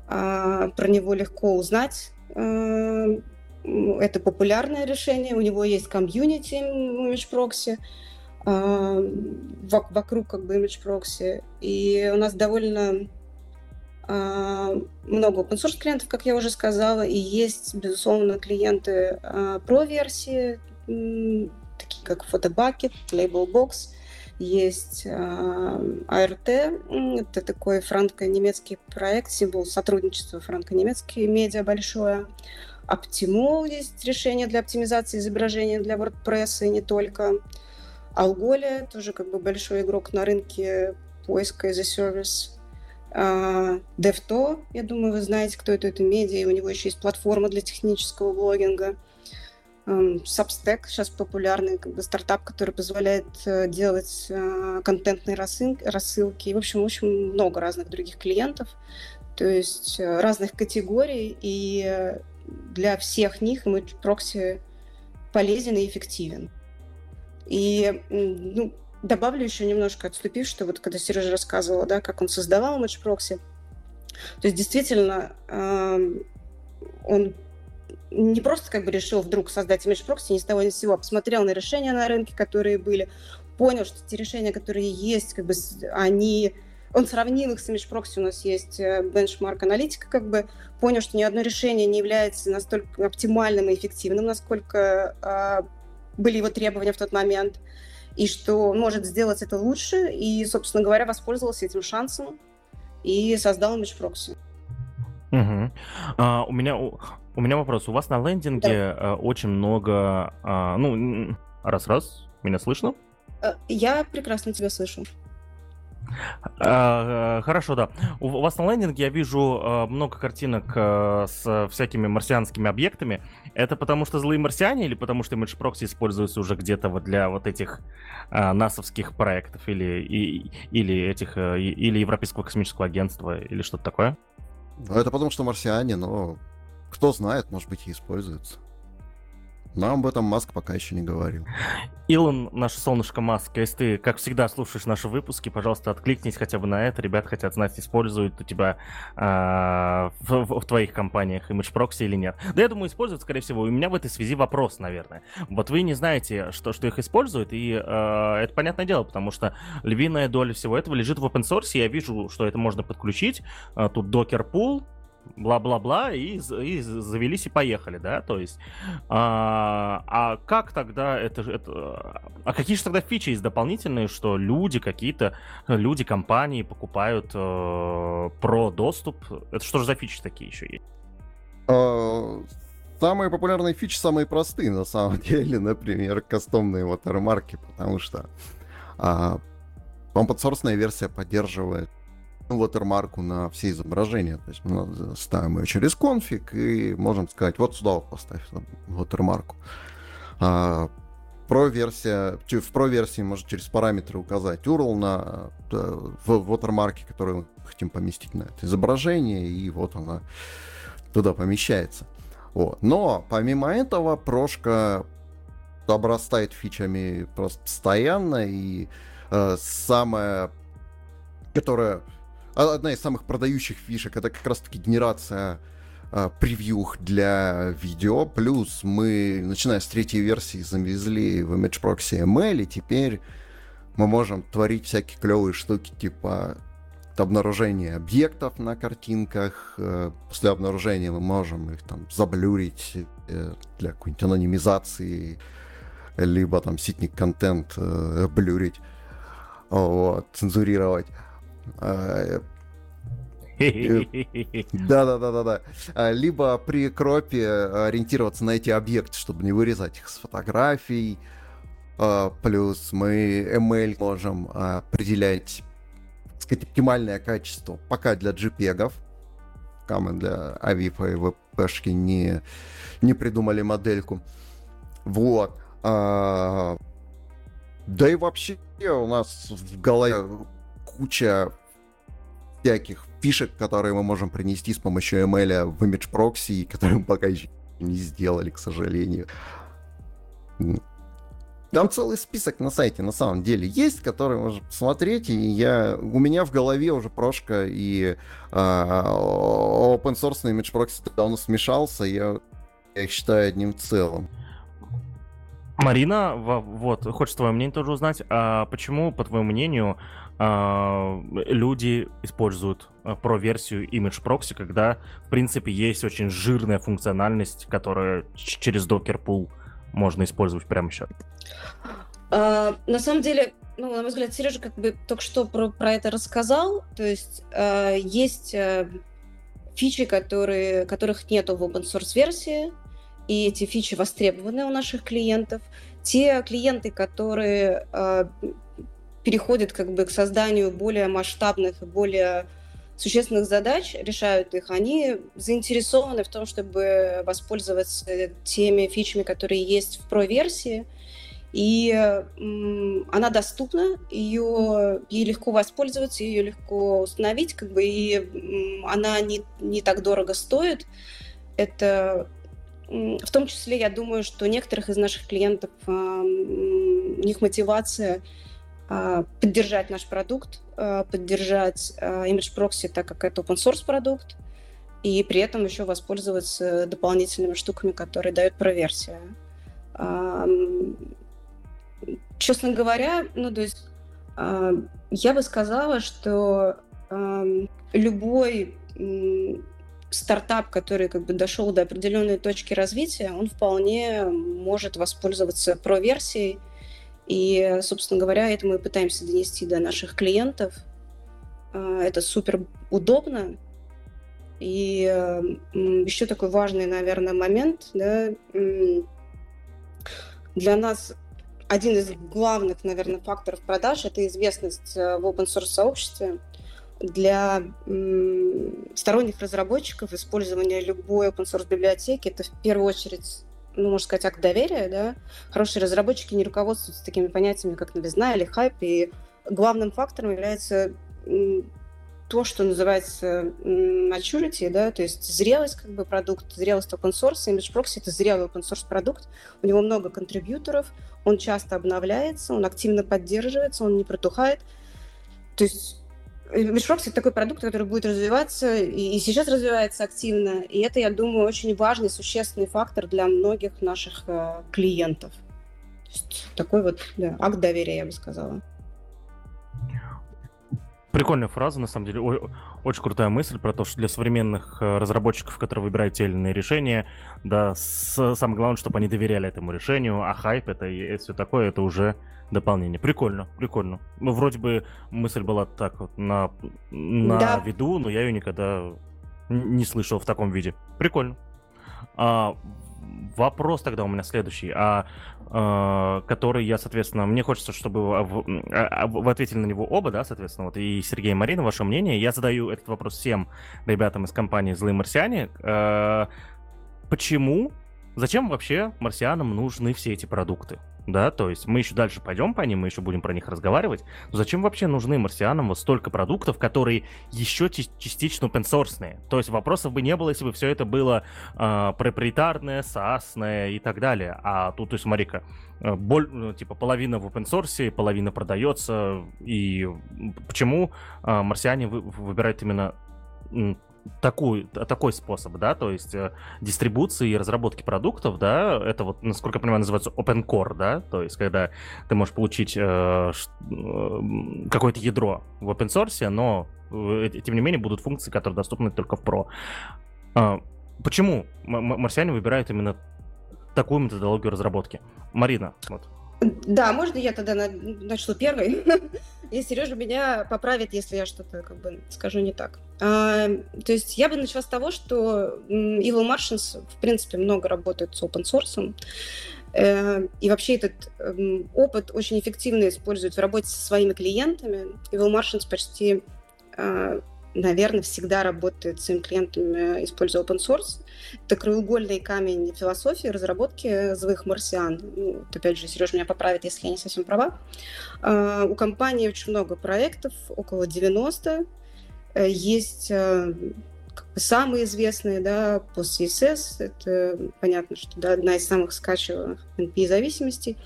а, про него легко узнать. Э, это популярное решение, у него есть комьюнити Mesh Proxy, вокруг как бы image proxy. И у нас довольно а, много open source клиентов, как я уже сказала, и есть, безусловно, клиенты про версии, такие как Photobucket, Labelbox, есть ART, это такой франко-немецкий проект, символ сотрудничества франко-немецкий, медиа большое. Optimal есть решение для оптимизации изображения для WordPress и не только. Алголия, тоже как бы большой игрок на рынке поиска as a service. DevTo, я думаю, вы знаете, кто это, это медиа, и у него еще есть платформа для технического блогинга. Substack сейчас популярный как бы стартап, который позволяет э, делать э, контентные рассылки, рассылки. И, в общем, очень много разных других клиентов, то есть э, разных категорий, и для всех них мы прокси полезен и эффективен. И ну, добавлю еще немножко, отступив, что вот когда Сережа рассказывала, да, как он создавал Match Proxy, То есть действительно он не просто как бы решил вдруг создать image прокси ни с того ни с сего, а посмотрел на решения на рынке, которые были, понял, что те решения, которые есть, как бы они он сравнил их с image у нас есть э, бенчмарк аналитика, как бы понял, что ни одно решение не является настолько оптимальным и эффективным, насколько э, были его требования в тот момент, и что он может сделать это лучше, и, собственно говоря, воспользовался этим шансом и создал image прокси. Угу. А, у меня у меня вопрос. У вас на лендинге да. Э, очень много, а, ну раз раз, меня слышно? Э, я прекрасно тебя слышу. А, э, хорошо, да. У вас на лендинге я вижу много картинок с всякими марсианскими объектами. Это потому что злые марсиане или потому что Image Proxy используется уже где-то вот для вот этих насовских проектов или, и, или этих или Европейского космического агентства или что-то такое? Ну, это потому что марсиане, но кто знает, может быть, и используется. Нам об этом Маск пока еще не говорил. Илон, наше солнышко Маск, если ты, как всегда, слушаешь наши выпуски, пожалуйста, откликнись хотя бы на это. Ребят хотят знать, используют у тебя э, в, в, в твоих компаниях Image Proxy или нет. Да я думаю, используют, скорее всего. У меня в этой связи вопрос, наверное. Вот вы не знаете, что, что их используют, и э, это понятное дело, потому что львиная доля всего этого лежит в open source. Я вижу, что это можно подключить. Э, тут Docker Pool, бла-бла-бла, и, и завелись и поехали, да, то есть, а, а как тогда это, это, а какие же тогда фичи есть дополнительные, что люди какие-то, люди, компании покупают э, про доступ, это что же за фичи такие еще есть? А, самые популярные фичи самые простые, на самом <laughs> деле, например, кастомные watermarки, потому что а, open source версия поддерживает watermark на все изображения. То есть мы ставим ее через конфиг и можем сказать, вот сюда поставь watermark. А, про версия, в про версии можно через параметры указать URL на в watermark, который мы хотим поместить на это изображение, и вот она туда помещается. Вот. Но помимо этого прошка обрастает фичами просто постоянно, и э, самое, которое одна из самых продающих фишек это как раз-таки генерация э, превьюх для видео. Плюс мы, начиная с третьей версии, завезли в Image Proxy ML, и теперь мы можем творить всякие клевые штуки, типа обнаружение объектов на картинках. Э, после обнаружения мы можем их там заблюрить э, для какой-нибудь анонимизации, либо там ситник контент э, блюрить, вот, цензурировать. Да-да-да-да-да. А, либо при кропе ориентироваться на эти объекты, чтобы не вырезать их с фотографий. А, плюс мы ML можем определять, так сказать, оптимальное качество пока для JPEG. Пока мы для AVIF и VP-шки не, не придумали модельку. Вот. А, да и вообще у нас в голове куча всяких фишек, которые мы можем принести с помощью ML в Image Proxy, <laughs> которые мы пока еще не сделали, к сожалению. Там целый список на сайте на самом деле есть, который можно посмотреть, и я, у меня в голове уже прошка и э, open source Image Proxy давно смешался, я, я их считаю одним целым. Марина, вот, хочется твое мнение тоже узнать. А почему, по твоему мнению, люди используют а, про версию Image Proxy, когда, в принципе, есть очень жирная функциональность, которая через Docker Pool можно использовать прямо сейчас? А, на самом деле, ну, на мой взгляд, Сережа как бы только что про, про это рассказал. То есть э, есть э, фичи, которые, которых нету в open source версии, и эти фичи востребованы у наших клиентов. Те клиенты, которые переходят как бы к созданию более масштабных и более существенных задач, решают их, они заинтересованы в том, чтобы воспользоваться теми фичами, которые есть в про-версии, и м, она доступна, ее, ей легко воспользоваться, ее легко установить, как бы, и м, она не, не так дорого стоит. Это в том числе, я думаю, что некоторых из наших клиентов, у них мотивация поддержать наш продукт, а, поддержать Image Proxy, так как это open source продукт, и при этом еще воспользоваться дополнительными штуками, которые дает проверсия. Честно говоря, ну, то есть я бы сказала, что любой стартап, который как бы дошел до определенной точки развития, он вполне может воспользоваться про-версией. И, собственно говоря, это мы пытаемся донести до наших клиентов. А, это супер удобно. И еще такой важный, наверное, момент. Да, для нас один из главных, наверное, факторов продаж – это известность э, в open source сообществе для сторонних разработчиков использование любой open source библиотеки это в первую очередь ну, можно сказать, акт доверия, да, хорошие разработчики не руководствуются такими понятиями, как новизна или хайп, и главным фактором является то, что называется maturity, да, то есть зрелость как бы продукта, зрелость open source. Image Proxy — это зрелый open source продукт, у него много контрибьюторов, он часто обновляется, он активно поддерживается, он не протухает. То есть Мешрокс это такой продукт, который будет развиваться и, сейчас развивается активно. И это, я думаю, очень важный, существенный фактор для многих наших э, клиентов. Такой вот да, акт доверия, я бы сказала. Прикольная фраза, на самом деле. очень крутая мысль про то, что для современных э, разработчиков, которые выбирают те или иные решения, да, с, самое главное, чтобы они доверяли этому решению, а хайп это и все такое, это уже дополнение. Прикольно, прикольно. Ну, вроде бы мысль была так вот на, на да. виду, но я ее никогда не слышал в таком виде. Прикольно. А, вопрос тогда у меня следующий, а, а, который я, соответственно, мне хочется, чтобы в, а, вы ответили на него оба, да, соответственно, вот и Сергей и Марина, ваше мнение. Я задаю этот вопрос всем ребятам из компании «Злые марсиане». А, почему, зачем вообще марсианам нужны все эти продукты? да, то есть мы еще дальше пойдем по ним, мы еще будем про них разговаривать. Но зачем вообще нужны марсианам вот столько продуктов, которые еще частично open? То есть вопросов бы не было, если бы все это было э, проприетарное, сасное и так далее. А тут, то есть, смотри-ка, э, боль, ну, типа половина в open половина продается. И почему э, марсиане вы, выбирают именно такой, такой способ, да, то есть э, дистрибуции и разработки продуктов, да, это вот, насколько я понимаю, называется open core, да, то есть когда ты можешь получить э, э, какое-то ядро в open source, но э, тем не менее будут функции, которые доступны только в Pro. Э, почему марсиане выбирают именно такую методологию разработки? Марина, вот. Да, можно я тогда начну первой? <laughs> И Сережа меня поправит, если я что-то как бы скажу не так. А, то есть я бы начала с того, что Evil Martians, в принципе, много работает с open source. Э, и вообще этот эм, опыт очень эффективно используют в работе со своими клиентами. Evil Martians почти а, наверное, всегда работает с своими клиентами, используя open source. Это краеугольный камень философии разработки злых марсиан. Ну, вот опять же, Сережа меня поправит, если я не совсем права. Uh, у компании очень много проектов, около 90. Э, есть э, самые известные, да, по CSS, это понятно, что да, одна из самых скачиваемых NPM-зависимостей,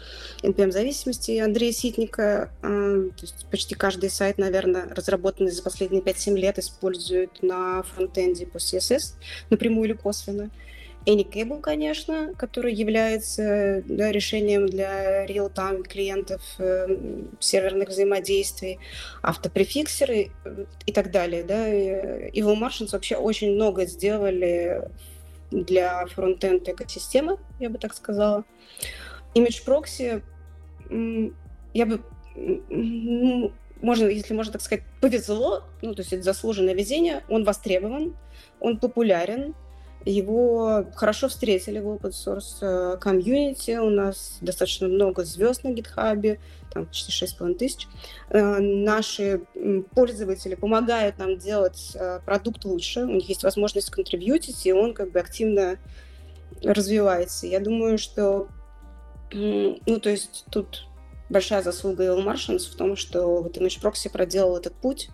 NPM-зависимостей Андрея Ситника, э, то есть почти каждый сайт, наверное, разработанный за последние 5-7 лет, использует на фронтенде по CSS, напрямую или косвенно. Anycable, конечно, который является да, решением для real-time клиентов, э, серверных взаимодействий, автопрефиксеры э, и так далее. Да. Evil Martians вообще очень много сделали для фронтенд экосистемы, я бы так сказала. Image Proxy, я бы, можно, если можно так сказать, повезло, ну, то есть это заслуженное везение, он востребован, он популярен, его хорошо встретили в open source э, комьюнити. У нас достаточно много звезд на гитхабе, там почти 6,5 тысяч. Э, наши пользователи помогают нам делать э, продукт лучше. У них есть возможность контрибьютить, и он как бы активно развивается. Я думаю, что ну, то есть тут большая заслуга Evil Martians в том, что вот Image Proxy проделал этот путь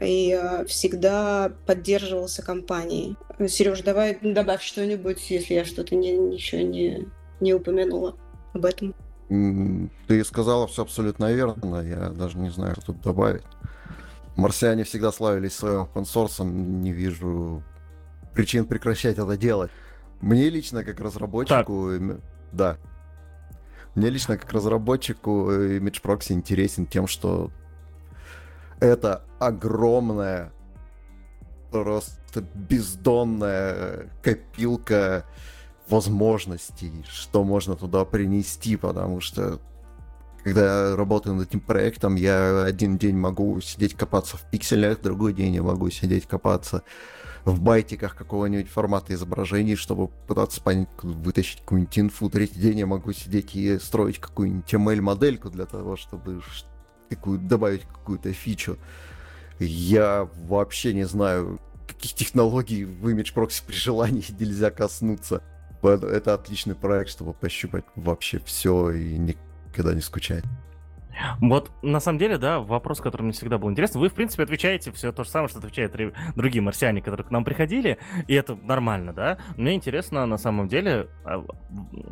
и э, всегда поддерживался компанией. Сереж, давай добавь что-нибудь, если я что-то не, еще не, не упомянула об этом. Ты сказала все абсолютно верно, я даже не знаю, что тут добавить. Марсиане всегда славились своим open не вижу причин прекращать это делать. Мне лично, как разработчику, так. да, мне лично, как разработчику, Image Proxy интересен тем, что это огромная, просто бездонная копилка возможностей, что можно туда принести, потому что когда я работаю над этим проектом, я один день могу сидеть копаться в пикселях, другой день я могу сидеть копаться в байтиках какого-нибудь формата изображений, чтобы пытаться понять, вытащить какую-нибудь инфу. Третий день я могу сидеть и строить какую-нибудь ML-модельку для того, чтобы какую добавить какую-то фичу. Я вообще не знаю, каких технологий в Image Proxy при желании <laughs> нельзя коснуться. Это отличный проект, чтобы пощупать вообще все и никогда не скучать. Вот, на самом деле, да, вопрос, который мне всегда был интересен. Вы, в принципе, отвечаете все то же самое, что отвечают другие марсиане, которые к нам приходили, и это нормально, да. Мне интересно, на самом деле, а,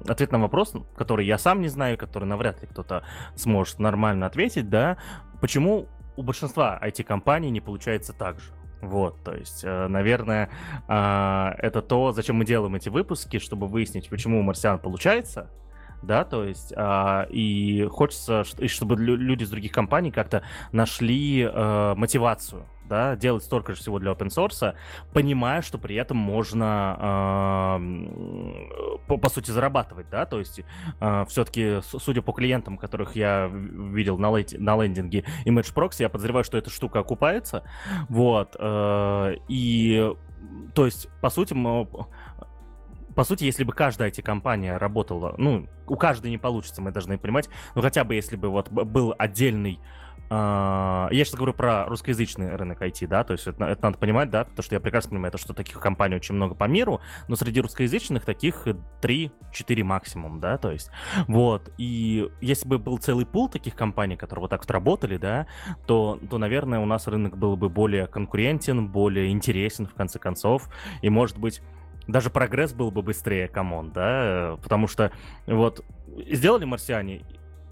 ответ на вопрос, который я сам не знаю, который навряд ли кто-то сможет нормально ответить, да, почему у большинства IT-компаний не получается так же? Вот, то есть, э, наверное, а, это то, зачем мы делаем эти выпуски, чтобы выяснить, почему у марсиан получается, да, то есть, а, и хочется, чтобы люди из других компаний как-то нашли а, мотивацию, да, делать столько же всего для open source, понимая, что при этом можно, э, по, по сути, зарабатывать, да, то есть э, все-таки, судя по клиентам, которых я видел на, лейте, на лендинге Image Proxy, я подозреваю, что эта штука окупается, вот, э, и, то есть, по сути, мы по сути, если бы каждая IT-компания работала, ну, у каждой не получится, мы должны понимать, но хотя бы если бы вот был отдельный э, я сейчас говорю про русскоязычный рынок IT, да, то есть это, это надо понимать, да, потому что я прекрасно понимаю, то, что таких компаний очень много по миру, но среди русскоязычных таких 3-4 максимум, да, то есть, вот, и если бы был целый пул таких компаний, которые вот так вот работали, да, то, то, наверное, у нас рынок был бы более конкурентен, более интересен, в конце концов, и, может быть, даже прогресс был бы быстрее, come on, да, потому что вот сделали марсиане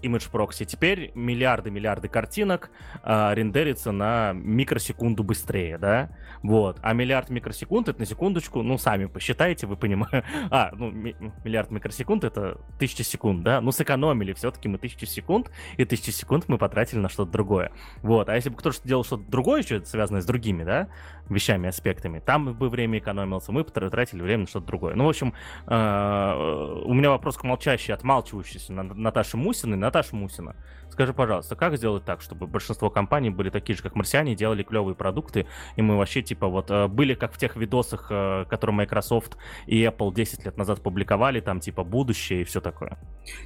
Image Proxy. Теперь миллиарды-миллиарды картинок а, рендерится на микросекунду быстрее, да? Вот. А миллиард микросекунд, это на секундочку, ну, сами посчитайте, вы понимаете. <laughs> А, ну, миллиард микросекунд это тысяча секунд, да? Ну, сэкономили все-таки мы тысячу секунд, и тысячу секунд мы потратили на что-то другое. Вот. А если бы кто-то делал что-то другое еще, связанное с другими, да, вещами, аспектами, там бы время экономился, мы потратили время на что-то другое. Ну, в общем, а, у меня вопрос к молчащей, отмалчивающейся Наташе Мусиной. Наташа Мусина, скажи, пожалуйста, как сделать так, чтобы большинство компаний были такие же, как марсиане, делали клевые продукты, и мы вообще, типа, вот, э, были как в тех видосах, э, которые Microsoft и Apple 10 лет назад публиковали, там, типа, будущее и все такое?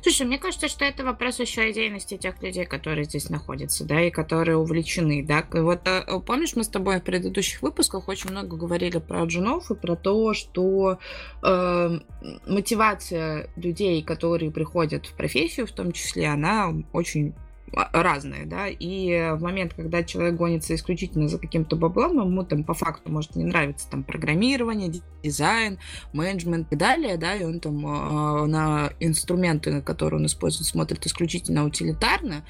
Слушай, мне кажется, что это вопрос еще идейности тех людей, которые здесь находятся, да, и которые увлечены, да. Вот э, помнишь, мы с тобой в предыдущих выпусках очень много говорили про джунов и про то, что э, мотивация людей, которые приходят в профессию, в том числе, она очень разные, да, и в момент, когда человек гонится исключительно за каким-то баблом, ему там по факту может не нравиться там программирование, дизайн, менеджмент и далее, да, и он там э, на инструменты, которые он использует, смотрит исключительно утилитарно,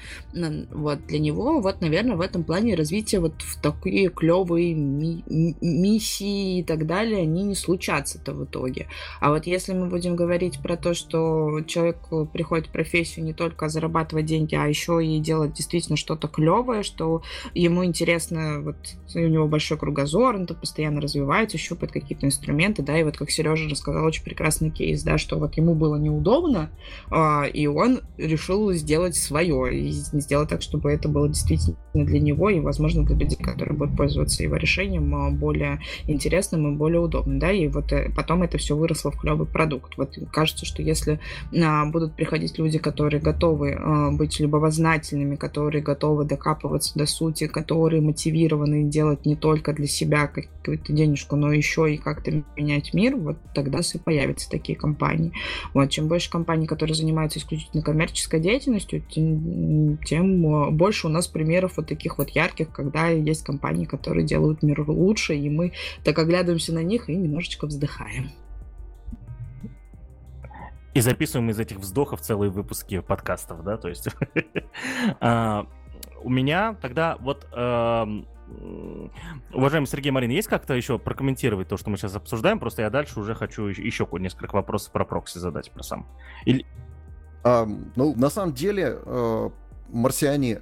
вот, для него, вот, наверное, в этом плане развитие вот в такие клевые ми- миссии и так далее, они не случатся-то в итоге. А вот если мы будем говорить про то, что человек приходит в профессию не только зарабатывать деньги, а еще и и делать действительно что-то клевое, что ему интересно, вот у него большой кругозор, он тут постоянно развивается, щупает какие-то инструменты, да, и вот как Сережа рассказал, очень прекрасный кейс, да, что вот ему было неудобно, а, и он решил сделать свое, и сделать так, чтобы это было действительно для него, и, возможно, для людей, которые будут пользоваться его решением, а, более интересным и более удобным, да, и вот э, потом это все выросло в клевый продукт. Вот кажется, что если а, будут приходить люди, которые готовы а, быть любознательными, сознательными, которые готовы докапываться до сути, которые мотивированы делать не только для себя какую-то денежку, но еще и как-то менять мир, вот тогда и появятся такие компании. Вот, чем больше компаний, которые занимаются исключительно коммерческой деятельностью, тем, тем больше у нас примеров вот таких вот ярких, когда есть компании, которые делают мир лучше, и мы так оглядываемся на них и немножечко вздыхаем. И записываем из этих вздохов целые выпуски подкастов, да, то есть... <laughs> А, у меня тогда вот... Эм, уважаемый Сергей Марин, есть как-то еще прокомментировать то, что мы сейчас обсуждаем? Просто я дальше уже хочу еще несколько вопросов про прокси задать про сам. Или... А, ну, на самом деле, э, марсиане,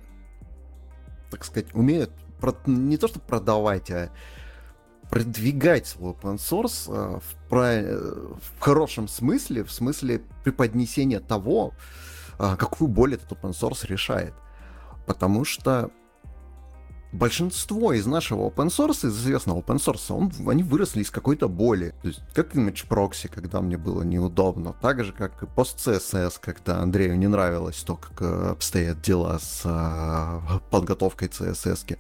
так сказать, умеют не то что продавать, а продвигать свой open source э, в, про... в хорошем смысле, в смысле преподнесения того, э, какую боль этот open source решает. Потому что большинство из нашего open source, из известного open source, он, они выросли из какой-то боли. То есть, как image proxy, когда мне было неудобно, так же, как и пост CSS, когда Андрею не нравилось то, как э, обстоят дела с а, подготовкой CSS. -ки.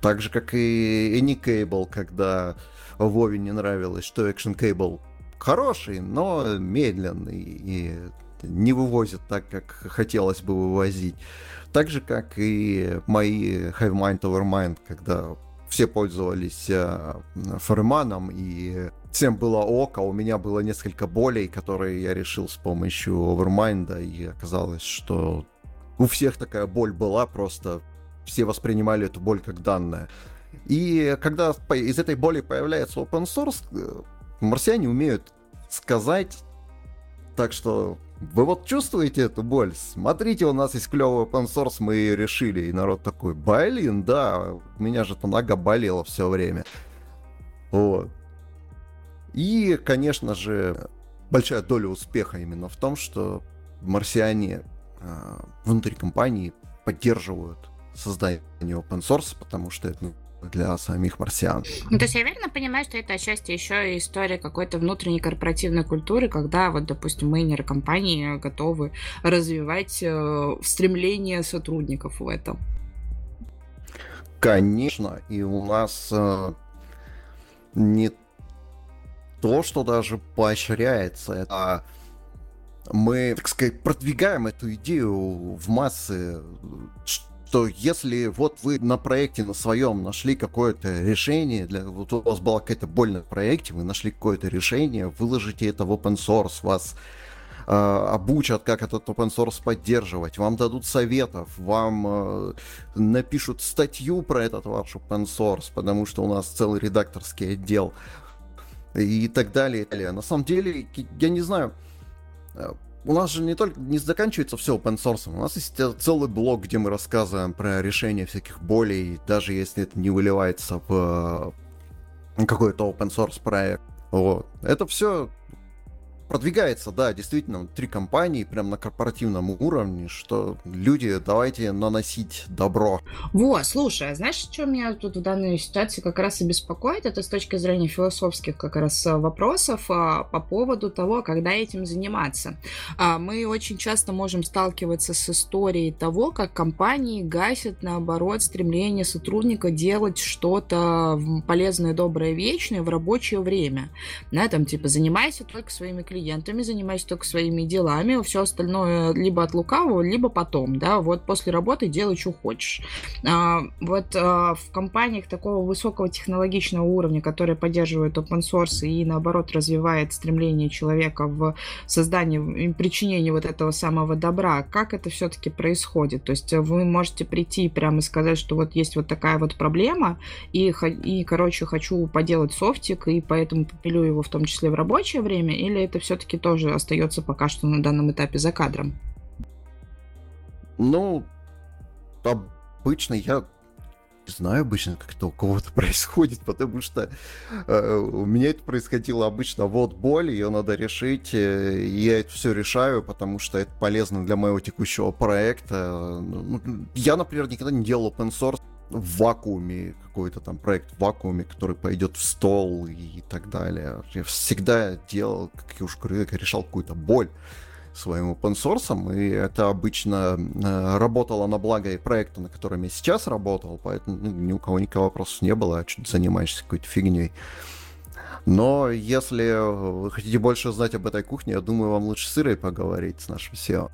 Так же, как и Anycable, когда Вове не нравилось, что Action Cable хороший, но медленный и не вывозит так, как хотелось бы вывозить. Так же, как и мои Hive Mind Overmind, когда все пользовались э, Ферманом, и всем было ок, а у меня было несколько болей, которые я решил с помощью Overmind, и оказалось, что у всех такая боль была, просто все воспринимали эту боль как данное. И когда из этой боли появляется open source, э, марсиане умеют сказать, так что вы вот чувствуете эту боль? Смотрите, у нас есть клевый open source, мы ее решили. И народ такой, блин, да, у меня же-то нога болела все время. Вот. И, конечно же, большая доля успеха именно в том, что марсиане э, внутри компании поддерживают создание open source, потому что это ну, для самих марсиан. Ну, то есть я верно понимаю, что это отчасти еще и история какой-то внутренней корпоративной культуры, когда вот, допустим, мейнеры компании готовы развивать э, стремление сотрудников в этом. Конечно, и у нас э, не то, что даже поощряется, а мы, так сказать, продвигаем эту идею в массы, что если вот вы на проекте на своем нашли какое-то решение, для, вот у вас была какая-то боль на проекте, вы нашли какое-то решение, выложите это в open source, вас э, обучат, как этот open source поддерживать, вам дадут советов, вам э, напишут статью про этот ваш open source, потому что у нас целый редакторский отдел и так далее. И далее. На самом деле, я не знаю, э, у нас же не только не заканчивается все open source, у нас есть целый блок, где мы рассказываем про решение всяких болей, даже если это не выливается в э, какой-то open source проект. Вот. Это все продвигается, да, действительно, три компании прям на корпоративном уровне, что люди, давайте наносить добро. Во, слушай, а знаешь, что меня тут в данной ситуации как раз и беспокоит? Это с точки зрения философских как раз э, вопросов а, по поводу того, когда этим заниматься. А, мы очень часто можем сталкиваться с историей того, как компании гасят, наоборот, стремление сотрудника делать что-то полезное, доброе, вечное в рабочее время. Да, там, типа, занимайся только своими клиентами клиентами, занимайся только своими делами, все остальное либо от лукавого, либо потом, да, вот после работы делай, что хочешь. А, вот а, в компаниях такого высокого технологичного уровня, которые поддерживают open source и, наоборот, развивает стремление человека в создании и причинении вот этого самого добра, как это все-таки происходит? То есть вы можете прийти и прямо сказать, что вот есть вот такая вот проблема, и, и короче, хочу поделать софтик, и поэтому попилю его в том числе в рабочее время, или это все все-таки тоже остается пока что на данном этапе за кадром? Ну, обычно я знаю обычно, как это у кого-то <laughs> происходит, потому что э, у меня это происходило обычно вот боль, ее надо решить, э, я это все решаю, потому что это полезно для моего текущего проекта. Ну, я, например, никогда не делал open source в вакууме, какой-то там проект в вакууме, который пойдет в стол и так далее. Я всегда делал, как я уже говорю, решал какую-то боль своим open source, и это обычно э, работало на благо и проекта, на котором я сейчас работал, поэтому ну, ни у кого никакого вопросов не было, а что ты занимаешься какой-то фигней. Но если вы хотите больше знать об этой кухне, я думаю, вам лучше с Ирой поговорить, с нашим SEO.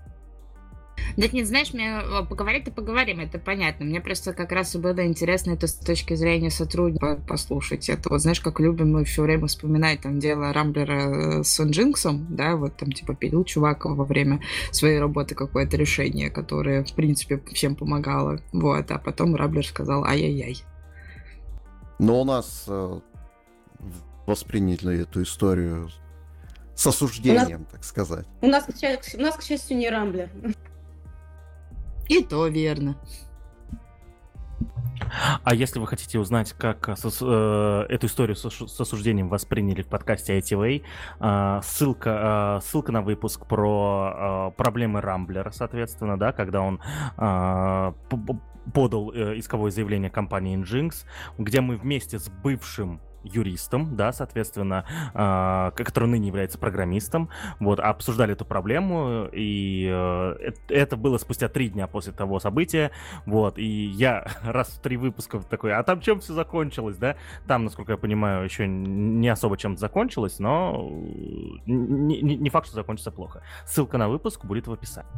Да нет, знаешь, мне поговорить-то поговорим, это понятно. Мне просто как раз и было интересно это с точки зрения сотрудника послушать. Это вот, знаешь, как любим мы все время вспоминать там дело Рамблера э, с Nginx, да, вот там типа пилил чувак во время своей работы какое-то решение, которое, в принципе, всем помогало. Вот, а потом Рамблер сказал ай-яй-яй. Но у нас э, восприняли эту историю с осуждением, нас, так сказать. У нас, у нас, к счастью, не Рамблер. И то верно. А если вы хотите узнать, как э, э, эту историю с, с осуждением восприняли в подкасте ITV, э, ссылка, э, ссылка на выпуск про э, проблемы Рамблера, соответственно, да, когда он э, подал э, исковое заявление компании Nginx, где мы вместе с бывшим юристом, да, соответственно, э, который ныне является программистом, вот, обсуждали эту проблему, и э, это было спустя три дня после того события, вот, и я <laughs> раз в три выпуска такой, а там чем все закончилось, да, там, насколько я понимаю, еще не особо чем-то закончилось, но не, не, не факт, что закончится плохо. Ссылка на выпуск будет в описании.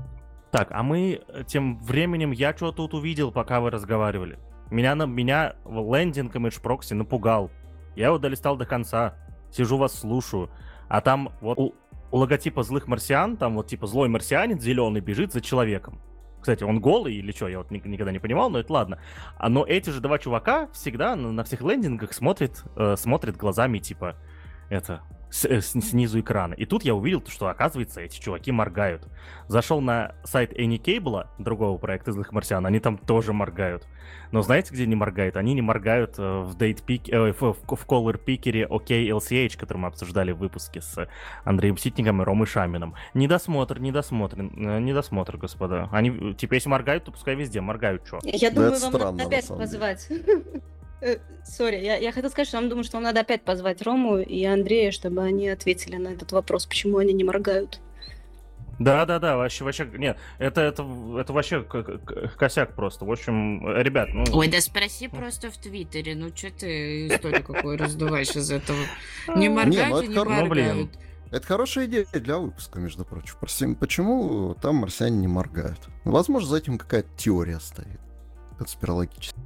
Так, а мы тем временем, я что тут увидел, пока вы разговаривали. Меня, на, меня лендинг Image Proxy напугал. Я его долистал до конца. Сижу вас слушаю. А там вот у, у логотипа злых марсиан, там вот типа злой марсианец зеленый бежит за человеком. Кстати, он голый или что, я вот никогда не понимал, но это ладно. А, но эти же два чувака всегда на, на всех лендингах смотрят, э, смотрят глазами типа это с, э, с, снизу экрана. И тут я увидел, что, оказывается, эти чуваки моргают. Зашел на сайт Anycable, другого проекта «Злых марсиан», они там тоже моргают. Но знаете, где не моргают? Они не моргают э, в, date pick, э, в, в Color Picker OK LCH, который мы обсуждали в выпуске с Андреем Ситником и Ромой Шамином. Недосмотр, недосмотр, э, недосмотр, господа. Они, типа, если моргают, то пускай везде моргают, что? Я думаю, вам странно, надо опять позвать. <laughs> Э, сори, я, я хотела сказать, что нам думаю, что нам надо опять позвать Рому и Андрея, чтобы они ответили на этот вопрос, почему они не моргают. Да, да, да, вообще, вообще, нет, это, это, это вообще косяк просто. В общем, ребят, ну... Ой, да спроси просто в Твиттере, ну что ты историю какую раздуваешь из этого? Не моргают ну, и не моргают. Это хорошая идея для выпуска, между прочим. Почему там марсиане не моргают? Возможно, за этим какая-то теория стоит. Конспирологическая.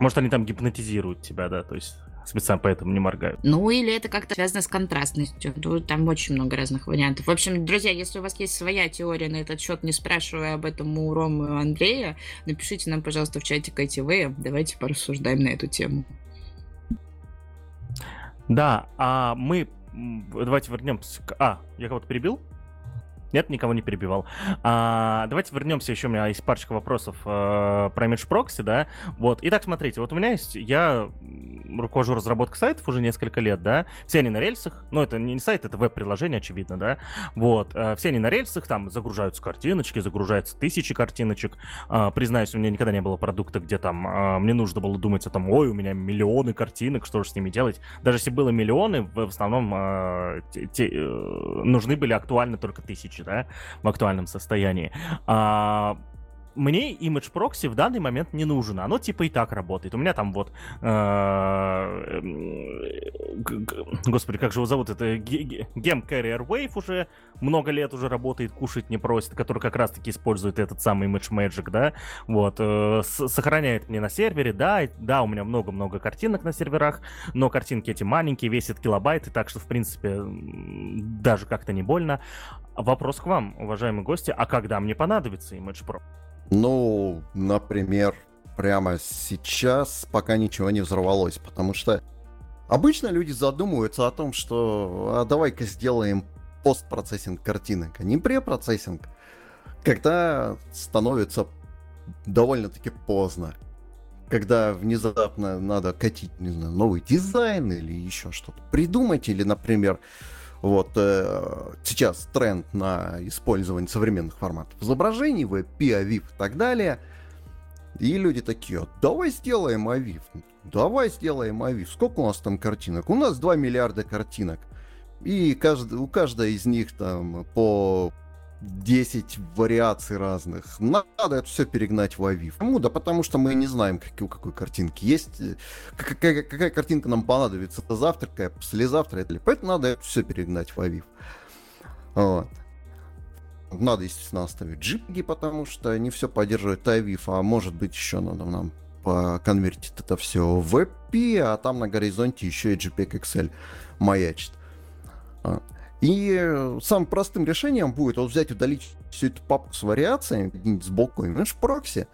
Может, они там гипнотизируют тебя, да, то есть специально поэтому не моргают. Ну, или это как-то связано с контрастностью. Там очень много разных вариантов. В общем, друзья, если у вас есть своя теория на этот счет, не спрашивая об этом у Ромы и Андрея, напишите нам, пожалуйста, в чате КТВ. Давайте порассуждаем на эту тему. Да, а мы... Давайте вернемся к... А, я кого-то перебил? Нет, никого не перебивал. А, давайте вернемся, еще у меня есть парочка вопросов а, про Image Proxy, да. Вот, итак, смотрите, вот у меня есть, я руковожу разработкой сайтов уже несколько лет, да, все они на рельсах, ну, это не сайт, это веб-приложение, очевидно, да, вот, а, все они на рельсах, там загружаются картиночки, загружаются тысячи картиночек, а, признаюсь, у меня никогда не было продукта, где там а, мне нужно было думать о том, ой, у меня миллионы картинок, что же с ними делать, даже если было миллионы, в, основном а, те, э, нужны были актуальны только тысячи. тысяч, да, в актуальном состоянии. А, мне Image Proxy в данный момент не нужно. Оно типа и так работает. У меня там вот... Э, господи, как же его зовут? Это Gem Carrier Wave уже много лет уже работает, кушать не просит, который как раз-таки использует этот самый Image Magic, да, вот, э, сохраняет мне на сервере, да, да, у меня много-много картинок на серверах, но картинки эти маленькие, весят килобайты, так что, в принципе, даже как-то не больно. Вопрос к вам, уважаемые гости, а когда мне понадобится Image Pro? Ну, например, прямо сейчас, пока ничего не взорвалось, потому что обычно люди задумываются о том, что а давай-ка сделаем постпроцессинг картинок, а не препроцессинг, когда становится довольно-таки поздно. Когда внезапно надо катить, не знаю, новый дизайн или еще что-то придумать, или, например, вот э, сейчас тренд на использование современных форматов изображений, WebP, AVIF и так далее. И люди такие, давай сделаем AVIF, давай сделаем AVIF. Сколько у нас там картинок? У нас 2 миллиарда картинок. И каждый, у каждой из них там по 10 вариаций разных. Надо это все перегнать в Авив. Почему? Да потому что мы не знаем, какие, у какой картинки есть. Э, какая, какая картинка нам понадобится. Это завтра, какая послезавтра. Это, поэтому надо это все перегнать в Авив. Вот. надо, естественно, оставить JPEG, потому что не все поддерживает IVIF, а может быть еще надо нам конвертить это все в WebP, а там на горизонте еще и JPEG XL маячит. И самым простым решением будет вот взять, удалить всю эту папку с вариациями где-нибудь сбоку Image Proxy.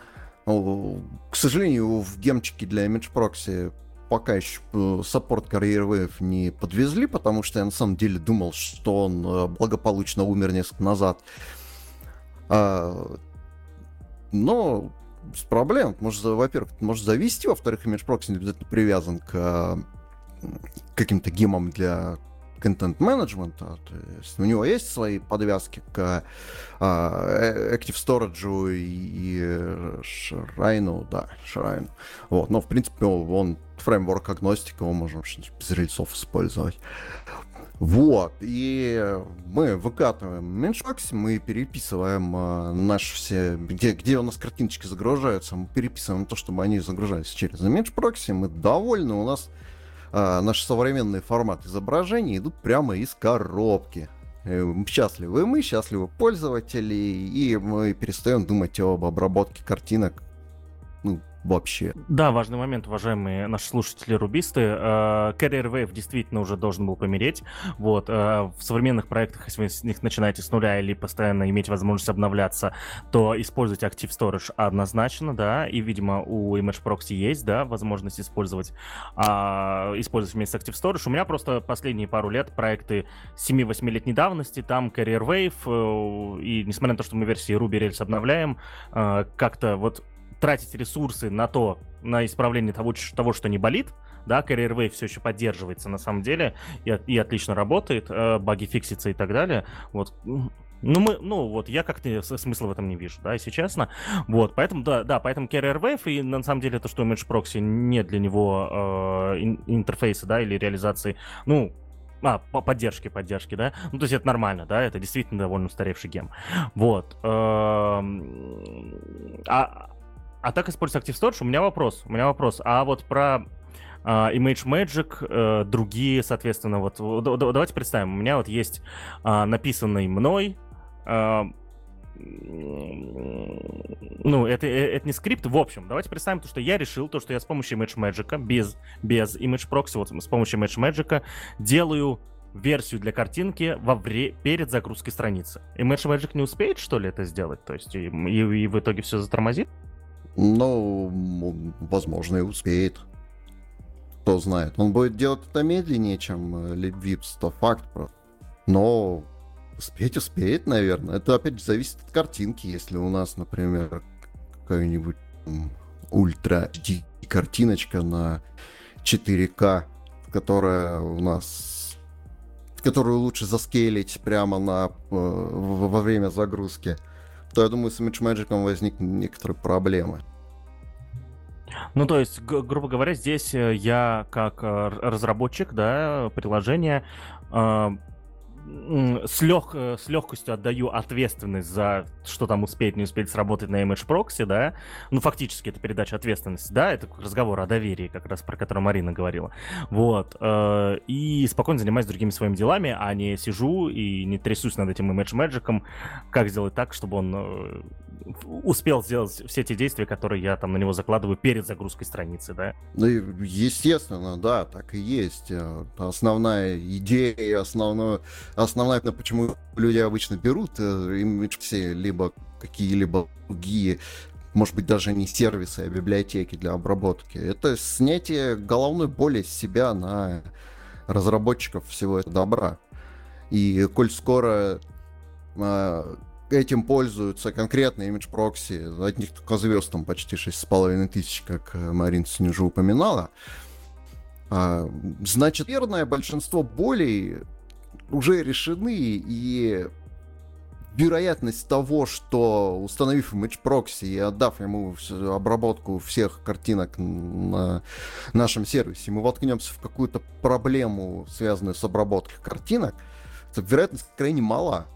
К сожалению, в гемчике для Image Proxy пока еще э, саппорт Career Wave не подвезли, потому что я на самом деле думал, что он э, благополучно умер несколько назад. А, но без проблем. Может, во-первых, может завести, во-вторых, Image Proxy не обязательно привязан к каким-то гемам для контент-менеджмента. То есть у него есть свои подвязки к а, э, Active Storage и, и да, Shrine. Вот, но в принципе он фреймворк агностика, его можно без рельсов использовать. Вот, и мы выкатываем меншбокс, мы переписываем э, наши все, где, где у нас картиночки загружаются, мы переписываем то, чтобы они загружались через image proxy, мы довольны, у нас э, наши современные форматы изображений идут прямо из коробки. Э, счастливы мы, счастливы пользователи, и мы перестаем думать об обработке картинок ну, вообще. Да, важный момент, уважаемые наши слушатели-рубисты. Э, Carrier Wave действительно уже должен был помереть. Вот. Э, в современных проектах, если вы с них начинаете с нуля или постоянно иметь возможность обновляться, то использовать Active Storage однозначно, да, и, видимо, у Image Proxy есть, да, возможность использовать, а, использовать вместе с Active Storage. У меня просто последние пару лет проекты 7-8-летней давности, там Carrier Wave, э, и несмотря на то, что мы версии Ruby Rails обновляем, как-то вот тратить ресурсы на то, на исправление того, того что не болит, да, Carrier Wave все еще поддерживается на самом деле и, и отлично работает, э, баги фиксятся и так далее, вот, ну, мы, ну, вот я как-то смысла в этом не вижу, да, если честно. Вот, поэтому, да, да, поэтому Carrier Wave, и на самом деле то, что Image Proxy нет для него э, интерфейса, да, или реализации, ну, а, по поддержки, поддержки, да? Ну, то есть это нормально, да? Это действительно довольно устаревший гем. Вот. Эм, а, а так использовать Active Storage, у меня вопрос, у меня вопрос. А вот про Uh, Image Magic, uh, другие, соответственно, вот давайте представим, у меня вот есть uh, написанный мной, ну, это, э, это не скрипт, в общем, давайте представим то, что я решил, то, что я с помощью Image Magic, без, без Image Proxy, вот с помощью Image Magic делаю версию для картинки во вре- перед загрузкой страницы. Image Magic не успеет, что ли, это сделать? То есть и, и, и в итоге все затормозит? Ну, возможно, и успеет. Кто знает. Он будет делать это медленнее, чем Литвипс, то факт. Но успеть успеет, наверное. Это опять же зависит от картинки. Если у нас, например, какая-нибудь ультра HD картиночка на 4К, которая у нас которую лучше заскейлить прямо на, э, во время загрузки, то я думаю, с Image Magic возникнут некоторые проблемы. Ну, то есть, грубо говоря, здесь э, я как э, разработчик, да, приложения, э, с, лег, с легкостью отдаю ответственность за что там успеет, не успеет сработать на Image Proxy, да, ну, фактически это передача ответственности, да, это разговор о доверии, как раз про который Марина говорила, вот, э, и спокойно занимаюсь другими своими делами, а не сижу и не трясусь над этим Image Magic, как сделать так, чтобы он э, успел сделать все те действия, которые я там на него закладываю перед загрузкой страницы, да? Ну, естественно, да, так и есть. Э, основная идея, основное, основная, почему люди обычно берут э, все либо какие-либо другие может быть, даже не сервисы, а библиотеки для обработки. Это снятие головной боли с себя на разработчиков всего этого добра. И коль скоро э, этим пользуются конкретно Image Proxy, от них только звезд там почти 6,5 тысяч, как э, Марин уже упоминала. А, значит, верное большинство болей уже решены, и вероятность того, что установив Image Proxy и отдав ему обработку всех картинок на нашем сервисе, мы воткнемся в какую-то проблему, связанную с обработкой картинок, то вероятность крайне мала.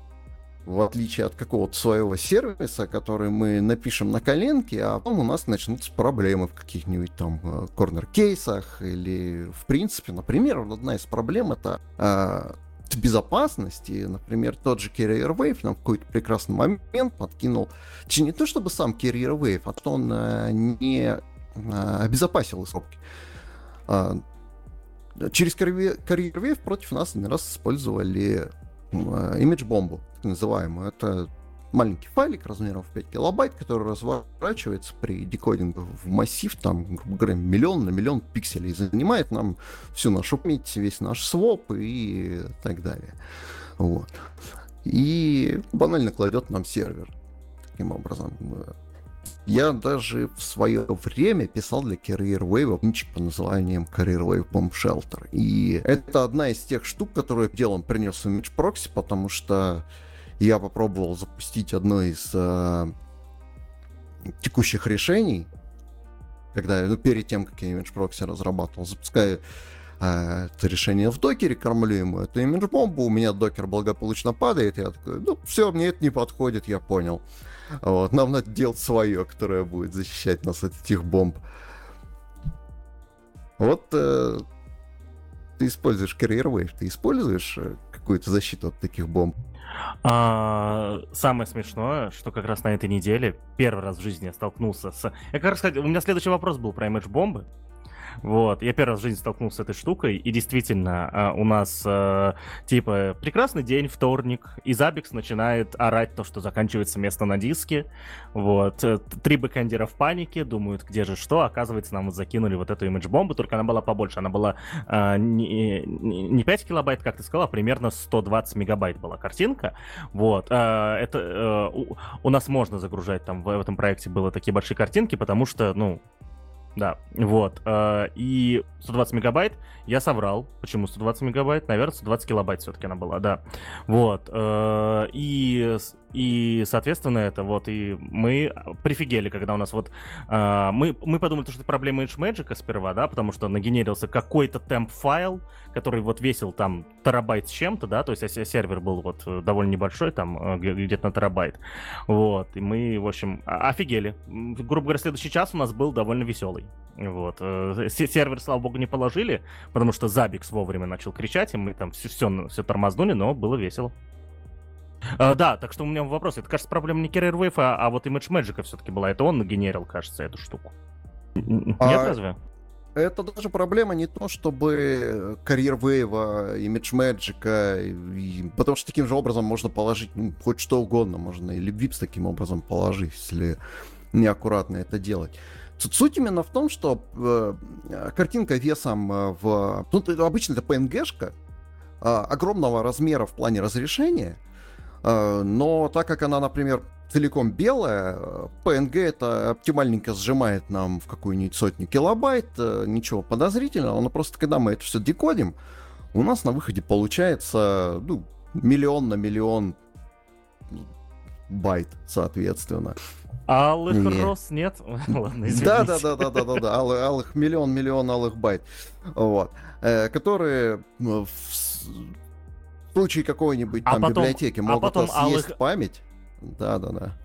В отличие от какого-то своего сервиса, который мы напишем на коленке, а потом у нас начнутся проблемы в каких-нибудь там э, корнер-кейсах или в принципе, например, одна из проблем это э, безопасности. Например, тот же Carrier Wave нам в какой-то прекрасный момент подкинул, не то чтобы сам Carrier Wave, а то он э, не э, обезопасил из коробки. А, через Carrier Wave против нас один раз использовали имидж-бомбу, так называемую. Это маленький файлик размером в 5 килобайт, который разворачивается при декодинге в массив, там, грубо говоря, миллион на миллион пикселей, занимает нам всю нашу память, весь наш своп и так далее. Вот. И банально кладет нам сервер. Таким образом. Я даже в свое время писал для Carrier Wave ничек по названием Carrier Wave Bomb Shelter. И это одна из тех штук, которые делом принес Image Proxy, потому что я попробовал запустить одно из э, текущих решений, когда, ну, перед тем, как я Image Proxy разрабатывал, запускаю э, это решение в докере, кормлю ему эту image бомбу, у меня докер благополучно падает, я такой, ну, все, мне это не подходит, я понял. Вот, нам надо делать свое, которое будет защищать нас от этих бомб. Вот э, ты используешь Carrier ты используешь э, какую-то защиту от таких бомб? А, самое смешное, что как раз на этой неделе первый раз в жизни я столкнулся с... Я как раз, у меня следующий вопрос был про имидж бомбы. Вот, я первый раз в жизни столкнулся с этой штукой, и действительно, а, у нас, а, типа, прекрасный день, вторник, и Zabbix начинает орать то, что заканчивается место на диске, вот, э, три бэкэндера в панике, думают, где же что, оказывается, нам вот закинули вот эту image-бомбу, только она была побольше, она была а, не, не 5 килобайт, как ты сказала, а примерно 120 мегабайт была картинка, вот, это, э, у, нас можно загружать там, в этом проекте было такие большие картинки, потому что, ну, да, вот. Э, и 120 мегабайт я соврал. Почему 120 мегабайт? Наверное, 120 килобайт все-таки она была, да. Вот. Э, и и, соответственно, это вот, и мы прифигели, когда у нас вот... Э, мы, мы подумали, что это проблема Magic сперва, да, потому что нагенерился какой-то темп-файл, который вот весил там терабайт с чем-то, да, то есть сервер был вот довольно небольшой, там где-то на терабайт. Вот, и мы, в общем, офигели. Грубо говоря, следующий час у нас был довольно веселый. Вот. Э, сервер, слава богу, не положили, потому что Забикс вовремя начал кричать, и мы там все, все тормознули, но было весело. А, да, так что у меня вопрос. Это, кажется, проблема не Carrier Wave, а, а вот Image Magic все-таки была. Это он нагенерил, кажется, эту штуку. Нет, а... разве? Это даже проблема не то, чтобы Career Wave, Image Magic, потому что таким же образом можно положить ну, хоть что угодно, можно или VIPs таким образом положить, если неаккуратно это делать. Суть именно в том, что э, картинка весом э, в... Ну, обычно это PNG-шка, э, огромного размера в плане разрешения, но так как она, например, целиком белая, PNG это оптимальненько сжимает нам в какую-нибудь сотню килобайт, э, ничего подозрительного, но просто когда мы это все декодим, у нас на выходе получается ну, миллион на миллион байт, соответственно. Алых нет. роз нет? <laughs> Ладно, Да, да, да, да, да, да, да. Алых, алых миллион, миллион алых байт. Вот. Э, которые в случае какой-нибудь а там потом, библиотеки а могут а потом съесть алых... память. Да, да, да.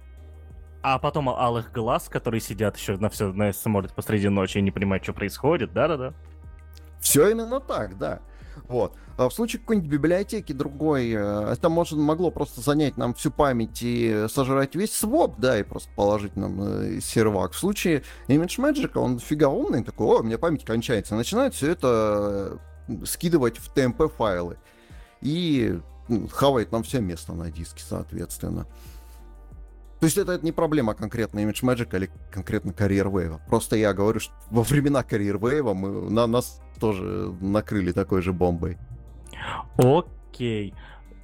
А потом алых глаз, которые сидят еще на все, на смотрят посреди ночи и не понимают, что происходит. Да, да, да. Все именно так, да. Вот. А в случае какой-нибудь библиотеки другой, э, это может, могло просто занять нам всю память и сожрать весь своп, да, и просто положить нам э, сервак. В случае ImageMagick, он дофига умный, такой, о, у меня память кончается. Начинает все это э, скидывать в TMP файлы. И ну, хавает нам все место на диске, соответственно. То есть это, это не проблема конкретно Image Magic или конкретно Career Wave. Просто я говорю, что во времена Career Wave мы, на, нас тоже накрыли такой же бомбой. Окей.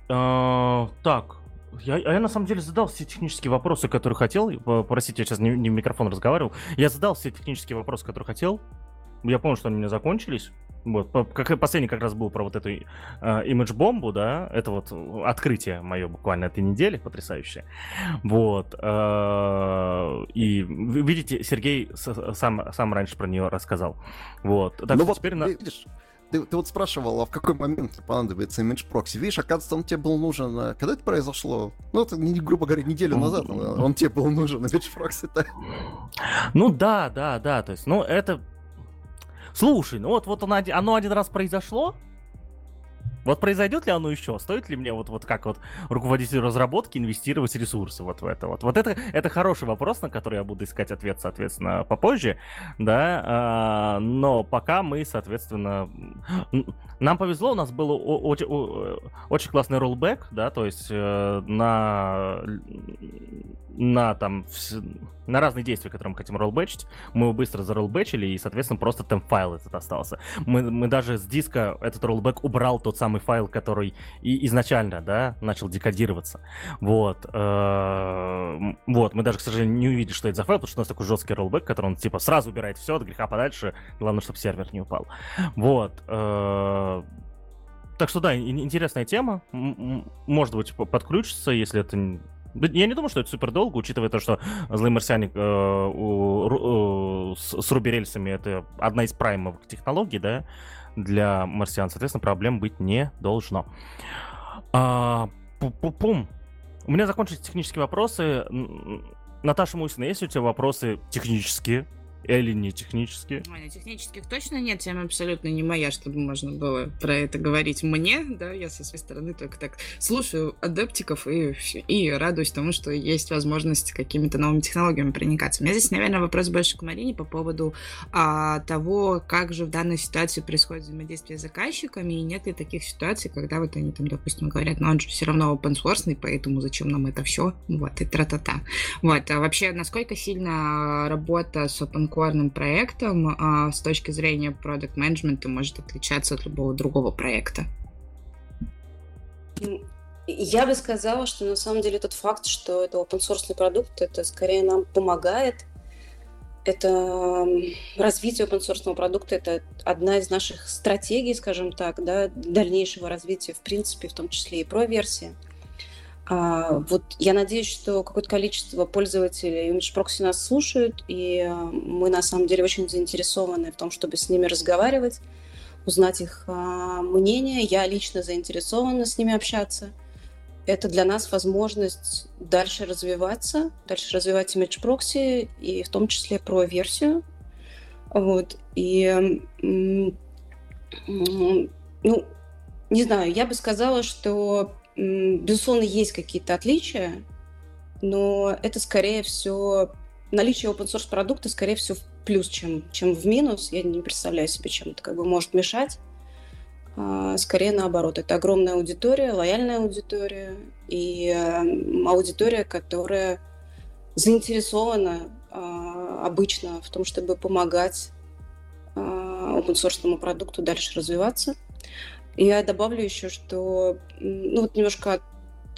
А, так, я, я на самом деле задал все технические вопросы, которые хотел. Простите, я сейчас не, не в микрофон разговаривал. Я задал все технические вопросы, которые хотел. Я понял, что они у меня закончились. Вот, как последний как раз был про вот эту э, имидж бомбу, да, это вот открытие мое буквально этой недели, потрясающее. Вот. Э, и видите, Сергей сам, сам раньше про нее рассказал. Вот. Так ну вот, теперь на... видишь, ты, ты вот спрашивал, а в какой момент понадобится имидж прокси. Видишь, оказывается, он тебе был нужен... Э, когда это произошло? Ну, это, грубо говоря, неделю назад он тебе был нужен, <laughs> имидж прокси-то. Ну да, да, да, то есть, ну это Слушай, ну вот, вот оно, оно один раз произошло, Вот произойдет ли оно еще? Стоит ли мне вот, вот как вот руководитель разработки инвестировать ресурсы вот в это вот? Вот это, это хороший вопрос, на который я буду искать ответ, соответственно, попозже, да, а, но пока мы, соответственно, нам повезло, у нас был очень, очень классный роллбэк, да, то есть э, на, на там, на разные действия, которые мы хотим роллбэчить, мы его быстро зароллбэчили, и, соответственно, просто темп-файл этот остался. Мы, мы даже с диска этот роллбэк убрал тот самый файл, который и изначально, да, начал декодироваться. Вот. Э, вот, мы даже, к сожалению, не увидели, что это за файл, потому что у нас такой жесткий роллбэк, который он, типа, сразу убирает все от греха подальше, главное, чтобы сервер не упал. Вот. Э, так что да, интересная тема. Может быть, подключится, если это я не думаю, что это супер долго, учитывая то, что злый марсиане э, у, э, с, с руберельсами это одна из праймовых технологий, да, для марсиан. Соответственно, проблем быть не должно. А, пум. У меня закончились технические вопросы. Наташа Мусина, есть у тебя вопросы технические? Или не технические? Ой, технических точно нет, тема абсолютно не моя, чтобы можно было про это говорить мне, да, я со своей стороны только так слушаю адептиков и, и радуюсь тому, что есть возможность какими-то новыми технологиями проникаться. У меня здесь, наверное, вопрос больше к Марине по поводу а, того, как же в данной ситуации происходит взаимодействие с заказчиками, и нет ли таких ситуаций, когда вот они там, допустим, говорят, ну он же все равно open source, поэтому зачем нам это все, вот, и тра-та-та. Вот, а вообще, насколько сильно работа с open корным проектом а, с точки зрения продукт менеджмента может отличаться от любого другого проекта? Я бы сказала, что на самом деле тот факт, что это open source продукт, это скорее нам помогает. Это развитие open source продукта, это одна из наших стратегий, скажем так, да, дальнейшего развития, в принципе, в том числе и про версии. А, вот я надеюсь, что какое-то количество пользователей Image Proxy нас слушают, и э, мы на самом деле очень заинтересованы в том, чтобы с ними разговаривать, узнать их а, мнение. Я лично заинтересована с ними общаться. Это для нас возможность дальше развиваться, дальше развивать Image Proxy, и в том числе про версию. Вот. И, ну, не знаю, я бы сказала, что Безусловно, есть какие-то отличия, но это скорее все наличие open source продукта, скорее всего, в плюс, чем, чем в минус. Я не представляю себе, чем это как бы может мешать. А, скорее наоборот. Это огромная аудитория, лояльная аудитория и аудитория, которая заинтересована а, обычно в том, чтобы помогать а, open source продукту дальше развиваться. Я добавлю еще, что, ну вот немножко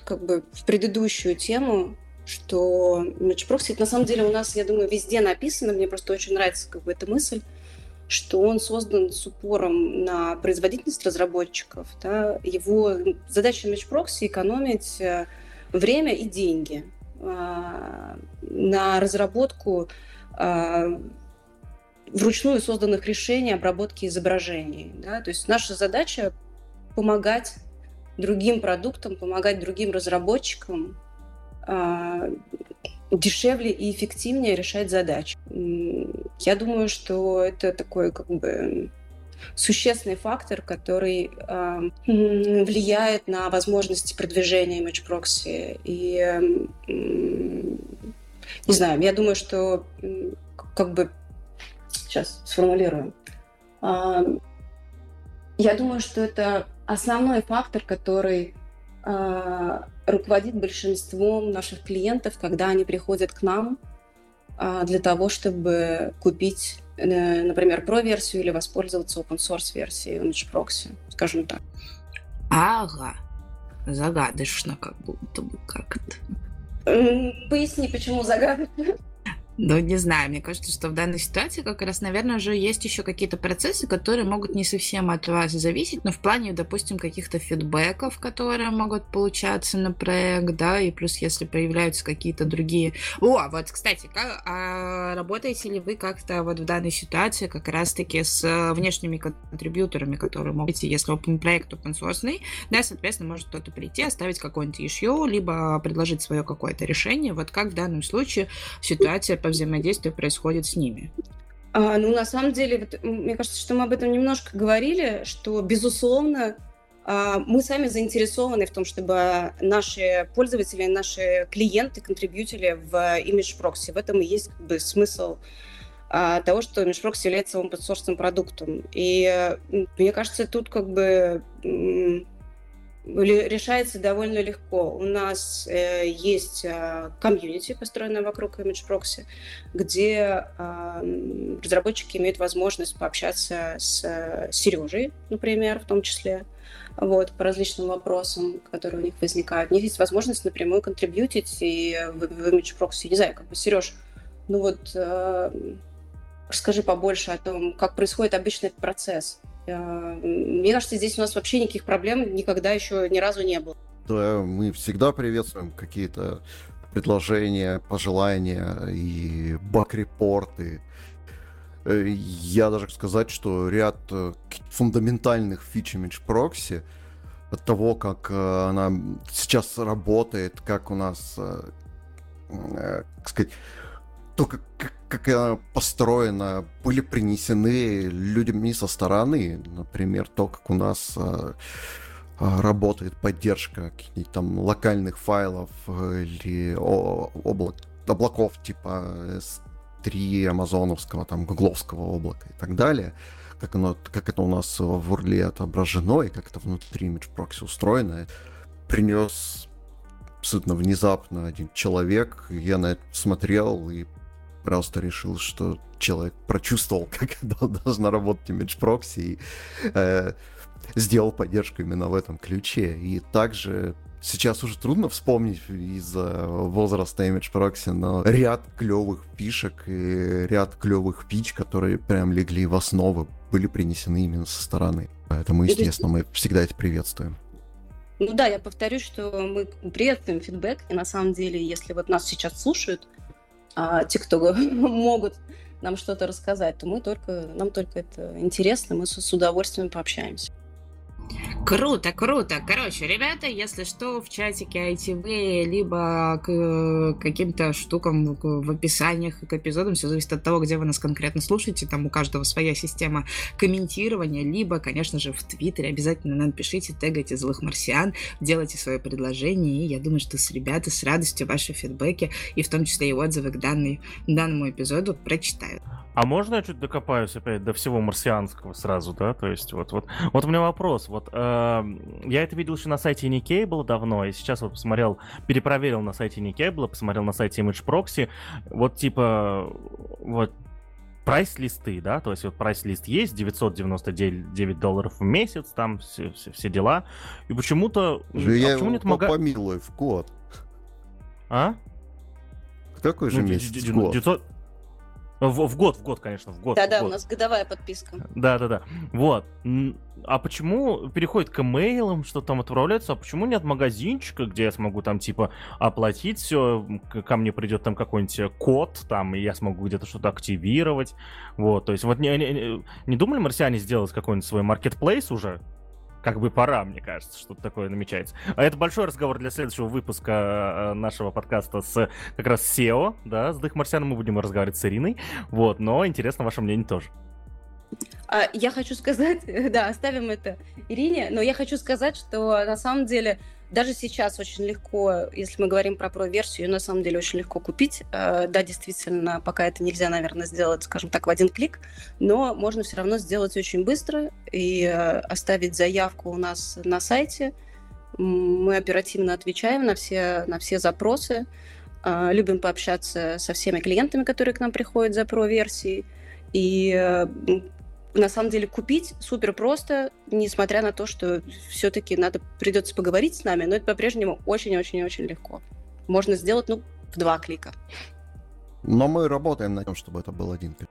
как бы в предыдущую тему, что Image Proxy, на самом деле у нас, я думаю, везде написано, мне просто очень нравится как бы эта мысль, что он создан с упором на производительность разработчиков. Да? Его задача Image Proxy экономить э, время и деньги а, на разработку а, вручную созданных решений обработки изображений. Да? То есть наша задача помогать другим продуктам, помогать другим разработчикам э, дешевле и эффективнее решать задачи. Я думаю, что это такой как бы существенный фактор, который э, влияет на возможности продвижения Image Proxy. И э, не знаю, я думаю, что как бы сейчас сформулируем. Э, я думаю, что это основной фактор, который э, руководит большинством наших клиентов, когда они приходят к нам э, для того, чтобы купить, э, например, Pro-версию или воспользоваться open-source версией Image Proxy, скажем так. Ага, загадочно как будто бы как-то. Поясни, почему загадочно. Ну, не знаю, мне кажется, что в данной ситуации как раз, наверное, уже есть еще какие-то процессы, которые могут не совсем от вас зависеть, но в плане, допустим, каких-то фидбэков, которые могут получаться на проект, да, и плюс если появляются какие-то другие... О, вот, кстати, как, а работаете ли вы как-то вот в данной ситуации как раз-таки с внешними контрибьюторами, которые могут, если open проект open source, да, соответственно, может кто-то прийти, оставить какой-нибудь issue, либо предложить свое какое-то решение, вот как в данном случае ситуация по взаимодействию происходит с ними? А, ну, на самом деле, вот, мне кажется, что мы об этом немножко говорили, что, безусловно, а, мы сами заинтересованы в том, чтобы наши пользователи, наши клиенты контрибьютили в Image Proxy. В этом и есть как бы, смысл а, того, что Proxy является open продуктом. И мне кажется, тут как бы решается довольно легко. У нас э, есть э, комьюнити, построенное вокруг Image Proxy, где э, разработчики имеют возможность пообщаться с э, Сережей, например, в том числе, вот, по различным вопросам, которые у них возникают. У них есть возможность напрямую контрибьютить и в, в Image Proxy. Не знаю, как бы, Сереж, ну вот э, расскажи побольше о том, как происходит обычный этот процесс. Э, мне кажется, здесь у нас вообще никаких проблем никогда еще ни разу не было. Да, мы всегда приветствуем какие-то предложения, пожелания и баг-репорты. Э, я даже сказать, что ряд э, фундаментальных фич Image Proxy от того, как она сейчас работает, как у нас, как сказать, то, как, как, она построена, были принесены людьми со стороны. Например, то, как у нас а, а, работает поддержка каких-нибудь там локальных файлов э, или облак, облаков типа S3 амазоновского, там, гугловского облака и так далее. Как, оно, как это у нас в Урле отображено и как это внутри Image Proxy устроено, принес абсолютно внезапно один человек. Я на это смотрел и просто решил, что человек прочувствовал, <laughs> как должна работать Image Proxy и э, сделал поддержку именно в этом ключе. И также сейчас уже трудно вспомнить из-за возраста Image Proxy, но ряд клевых фишек и ряд клевых фич, которые прям легли в основу, были принесены именно со стороны. Поэтому, естественно, мы всегда это приветствуем. Ну да, я повторюсь, что мы приветствуем фидбэк, и на самом деле, если вот нас сейчас слушают, а те, кто <laughs> могут нам что-то рассказать, то мы только, нам только это интересно, мы с, с удовольствием пообщаемся. Круто, круто. Короче, ребята, если что, в чатике ITV, либо к каким-то штукам в описаниях к эпизодам, все зависит от того, где вы нас конкретно слушаете, там у каждого своя система комментирования, либо, конечно же, в Твиттере обязательно нам пишите, тегайте злых марсиан, делайте свое предложение, и я думаю, что с ребята с радостью ваши фидбэки, и в том числе и отзывы к данной, данному эпизоду прочитают. А можно я чуть докопаюсь опять до всего марсианского сразу, да? То есть вот, вот, вот у меня вопрос. Вот э, я это видел еще на сайте Unicable давно, и сейчас вот посмотрел, перепроверил на сайте Unicable, посмотрел на сайте Image Proxy. Вот типа вот прайс-листы, да, то есть вот прайс-лист есть, 999 долларов в месяц, там все, все, все дела. И почему-то... Же а я почему нет мага... помилуй в год. А? Какой же ну, месяц 900... В, в год, в год, конечно, в год. Да-да, у нас годовая подписка. Да-да-да. Вот. А почему переходит к имейлам, что там отправляется, а почему нет магазинчика, где я смогу там типа оплатить все, ко мне придет там какой-нибудь код, там, и я смогу где-то что-то активировать. Вот, то есть вот не, не, не думали марсиане сделать какой-нибудь свой маркетплейс уже? Как бы пора, мне кажется, что-то такое намечается. А это большой разговор для следующего выпуска э, нашего подкаста с как раз SEO, да, с Дых Марсианом мы будем разговаривать с Ириной, вот, но интересно ваше мнение тоже. А, я хочу сказать, <laughs> да, оставим это Ирине, но я хочу сказать, что на самом деле даже сейчас очень легко, если мы говорим про про-версию, на самом деле очень легко купить. Э, да, действительно, пока это нельзя, наверное, сделать, скажем так, в один клик, но можно все равно сделать очень быстро и э, оставить заявку у нас на сайте. Мы оперативно отвечаем на все, на все запросы, э, любим пообщаться со всеми клиентами, которые к нам приходят за про-версией. И на самом деле купить супер просто, несмотря на то, что все-таки надо придется поговорить с нами, но это по-прежнему очень-очень-очень легко. Можно сделать, ну, в два клика. Но мы работаем над тем, чтобы это был один клик.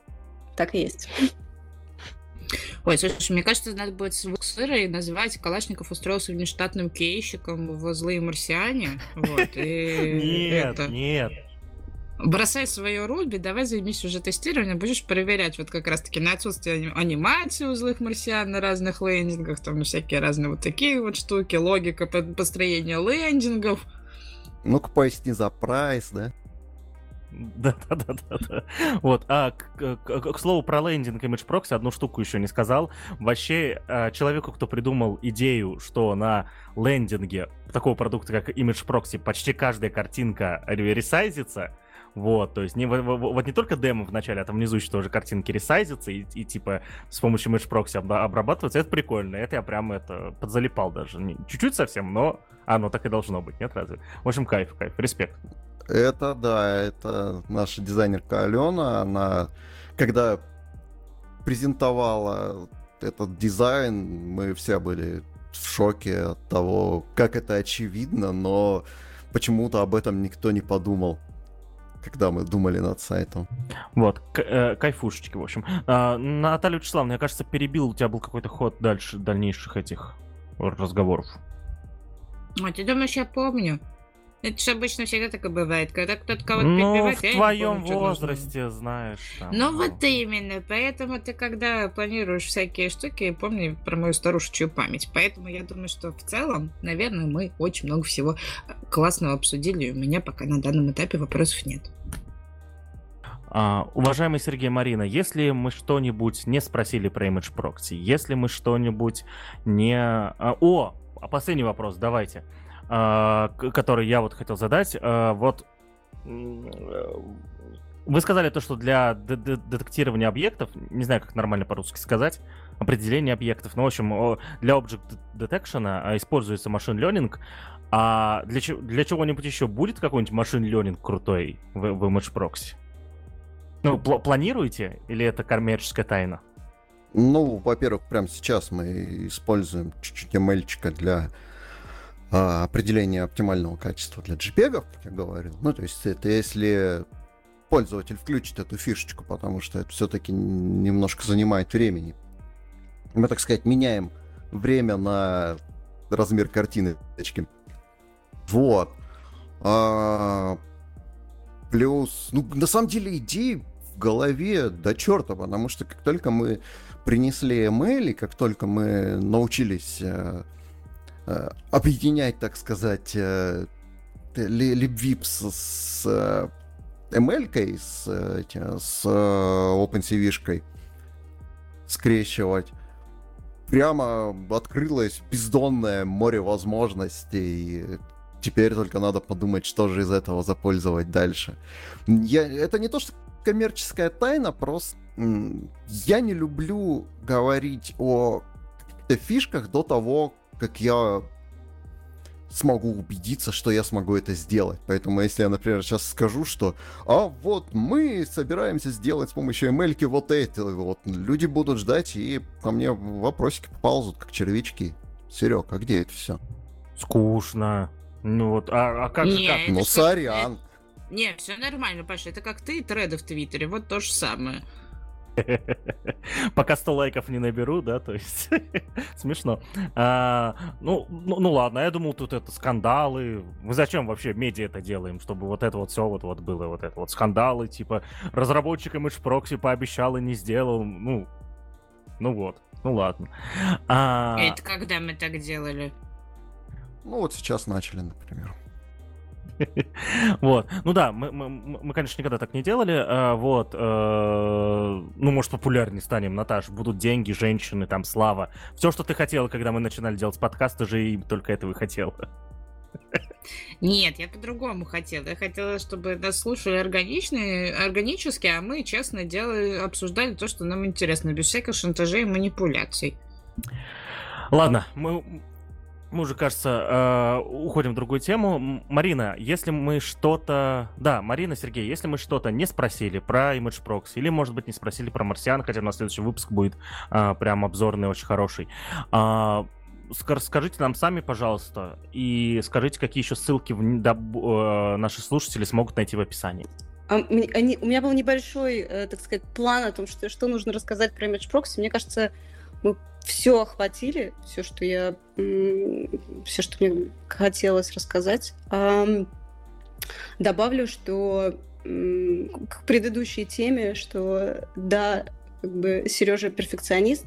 Так и есть. <laughs> Ой, слушай, мне кажется, надо будет с Вуксырой называть Калашников устроился внештатным кейщиком в «Злые марсиане». Вот, и <laughs> нет, это... нет бросай свое Руби, давай займись уже тестированием, будешь проверять вот как раз-таки на отсутствие анимации у злых марсиан на разных лендингах, там всякие разные вот такие вот штуки, логика построения лендингов. Ну-ка поясни за прайс, да? Да, да, да, да, да. Вот. А к, к, к слову про лендинг Image Proxy одну штуку еще не сказал. Вообще, а, человеку, кто придумал идею, что на лендинге такого продукта, как Image Proxy, почти каждая картинка ресайзится, вот, то есть не, вот не только демо в начале, а там внизу еще тоже картинки ресайзятся и, и типа с помощью Proxy обрабатываются, это прикольно. Это я прям это подзалипал даже. Чуть-чуть совсем, но оно так и должно быть, нет разве? В общем, кайф, кайф, респект. Это да, это наша дизайнерка Алена, она когда презентовала этот дизайн, мы все были в шоке от того, как это очевидно, но почему-то об этом никто не подумал когда мы думали над сайтом. Вот, к- э, кайфушечки, в общем. А, Наталья Вячеславовна, мне кажется, перебил, у тебя был какой-то ход дальше, дальнейших этих разговоров. А ты думаешь, я помню? Это же обычно всегда так и бывает, когда кто-то кого-то ну, перебивает, в твоем помню, возрасте, знаешь. Там, ну, ну вот именно, поэтому ты когда планируешь всякие штуки, помни про мою старушечью память. Поэтому я думаю, что в целом, наверное, мы очень много всего э, классного обсудили, и у меня пока на данном этапе вопросов нет. Uh, уважаемый Сергей Марина, если мы что-нибудь не спросили про Image Proxy, если мы что-нибудь не... Uh, о, а последний вопрос, давайте. А, который я вот хотел задать. А, вот вы сказали то, что для детектирования объектов, не знаю, как нормально по-русски сказать, определение объектов, ну, в общем, для Object Detection а, используется машин learning, а для, для чего-нибудь еще будет какой-нибудь машин learning крутой в, в Image Proxy? Ну, пл- планируете или это коммерческая тайна? Ну, во-первых, прямо сейчас мы используем чуть-чуть ML для а, определение оптимального качества для JPEG, как я говорил. Ну, то есть это если пользователь включит эту фишечку, потому что это все-таки немножко занимает времени. Мы, так сказать, меняем время на размер картины. Вот. А, плюс, ну, на самом деле, идеи в голове до черта, потому что как только мы принесли ML, и как только мы научились Э, объединять, так сказать, э, LibVips с э, ML, с, с OpenCV-шкой, скрещивать, прямо открылось бездонное море возможностей. Теперь только надо подумать, что же из этого запользовать дальше. Я, это не то, что коммерческая тайна, просто я не люблю говорить о фишках до того, как я смогу убедиться, что я смогу это сделать. Поэтому если я, например, сейчас скажу, что а вот мы собираемся сделать с помощью ML вот это, вот люди будут ждать и ко мне вопросики ползут, как червячки. Серег, а где это все? Скучно. Ну вот, а, а как не, как? Ну, сорян. Не, все нормально, Паша. Это как ты треды в Твиттере, вот то же самое. <laughs> Пока 100 лайков не наберу, да, то есть <laughs> смешно. А, ну, ну, ну ладно, я думал, тут это скандалы. Мы зачем вообще медиа это делаем, чтобы вот это вот все вот, вот было, вот это вот скандалы, типа разработчик Image Proxy пообещал и не сделал, ну, ну вот, ну ладно. А... Это когда мы так делали? Ну вот сейчас начали, например. <laughs> Вот. Ну да, мы, мы, мы, конечно, никогда так не делали. А, вот. Э, ну, может, популярнее станем, Наташ. Будут деньги, женщины, там, слава. Все, что ты хотела, когда мы начинали делать подкаст, ты же и только этого и хотела. Нет, я по-другому хотела. Я хотела, чтобы нас слушали органичные, органически, а мы честно делали, обсуждали то, что нам интересно, без всяких шантажей и манипуляций. Ладно, мы, мы уже, кажется, э, уходим в другую тему. Марина, если мы что-то... Да, Марина, Сергей, если мы что-то не спросили про Image Proxy, или, может быть, не спросили про Марсиан, хотя у нас следующий выпуск будет э, прям обзорный, очень хороший. Э, скажите нам сами, пожалуйста, и скажите, какие еще ссылки в, да, э, наши слушатели смогут найти в описании. А, у меня был небольшой, э, так сказать, план о том, что, что нужно рассказать про Image Proxy. Мне кажется, мы все охватили, все, что я, все, что мне хотелось рассказать. Добавлю, что к предыдущей теме, что да, как бы Сережа перфекционист,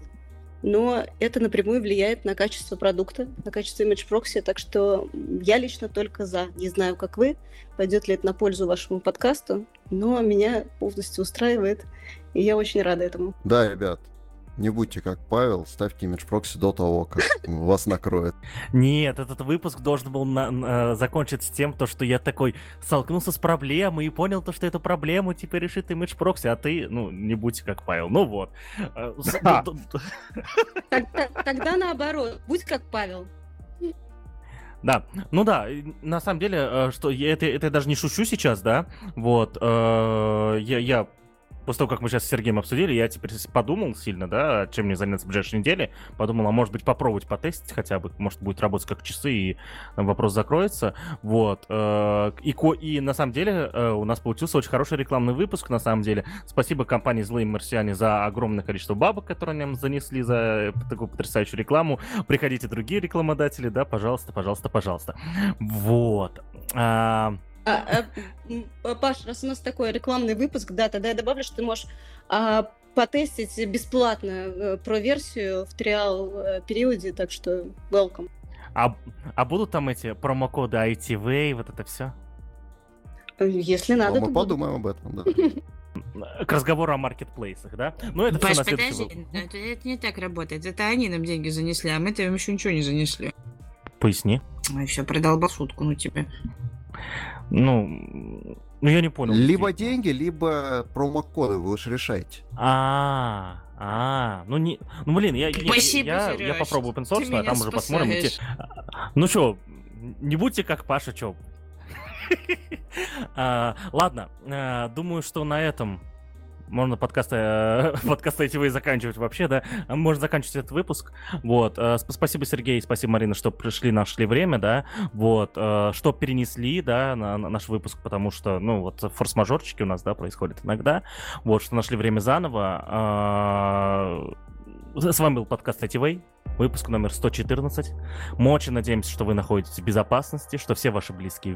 но это напрямую влияет на качество продукта, на качество имидж прокси, так что я лично только за. Не знаю, как вы, пойдет ли это на пользу вашему подкасту, но меня полностью устраивает, и я очень рада этому. Да, ребят, не будьте как Павел, ставьте имидж прокси до того, как <laughs> вас накроет. Нет, этот выпуск должен был на, на, закончиться тем, то, что я такой столкнулся с проблемой и понял то, что эту проблему теперь решит имидж прокси, а ты, ну, не будь как Павел. Ну вот. Э, <laughs> <laughs> тогда наоборот, будь как Павел. Да, ну да, на самом деле, э, что я это, это я даже не шучу сейчас, да, вот, э, я, я после того, как мы сейчас с Сергеем обсудили, я теперь подумал сильно, да, чем мне заняться в ближайшей неделе. Подумал, а может быть попробовать потестить хотя бы, может будет работать как часы и вопрос закроется. Вот. Э, и, и на самом деле э, у нас получился очень хороший рекламный выпуск, на самом деле. Спасибо компании Злые Марсиане за огромное количество бабок, которые нам занесли за такую потрясающую рекламу. Приходите другие рекламодатели, да, пожалуйста, пожалуйста, пожалуйста. Вот. А, а, Паш, раз у нас такой рекламный выпуск, да, тогда я добавлю, что ты можешь а, потестить бесплатно э, про версию в триал э, периоде, так что welcome. А, а будут там эти промокоды ITV, вот это все? Если надо, ну, мы подумаем об этом, да. К разговору о маркетплейсах, да? Ну, это Паш, все на подожди, это, это не так работает. Это они нам деньги занесли, а мы-то им еще ничего не занесли. Поясни. Ой, все, продолбал шутку, ну тебе. Ну, ну я не понял. Либо деньги, либо промокоды, вы уж решаете. А, а, ну не, ну блин, я, Спасибо, я, я, я попробую open source, а там уже посмотрим. Ну что, не будьте как Паша, чё. <laughs> А, ладно, а, думаю, что на этом можно подкасты, э, <laughs> подкасты эти вы заканчивать вообще, да? Можно заканчивать этот выпуск. Вот. Э, спасибо, Сергей, спасибо, Марина, что пришли, нашли время, да? Вот. Э, что перенесли, да, на, на наш выпуск, потому что, ну, вот форс-мажорчики у нас, да, происходят иногда. Вот, что нашли время заново. С вами был подкаст ITV, выпуск номер 114. Мы очень надеемся, что вы находитесь в безопасности, что все ваши близкие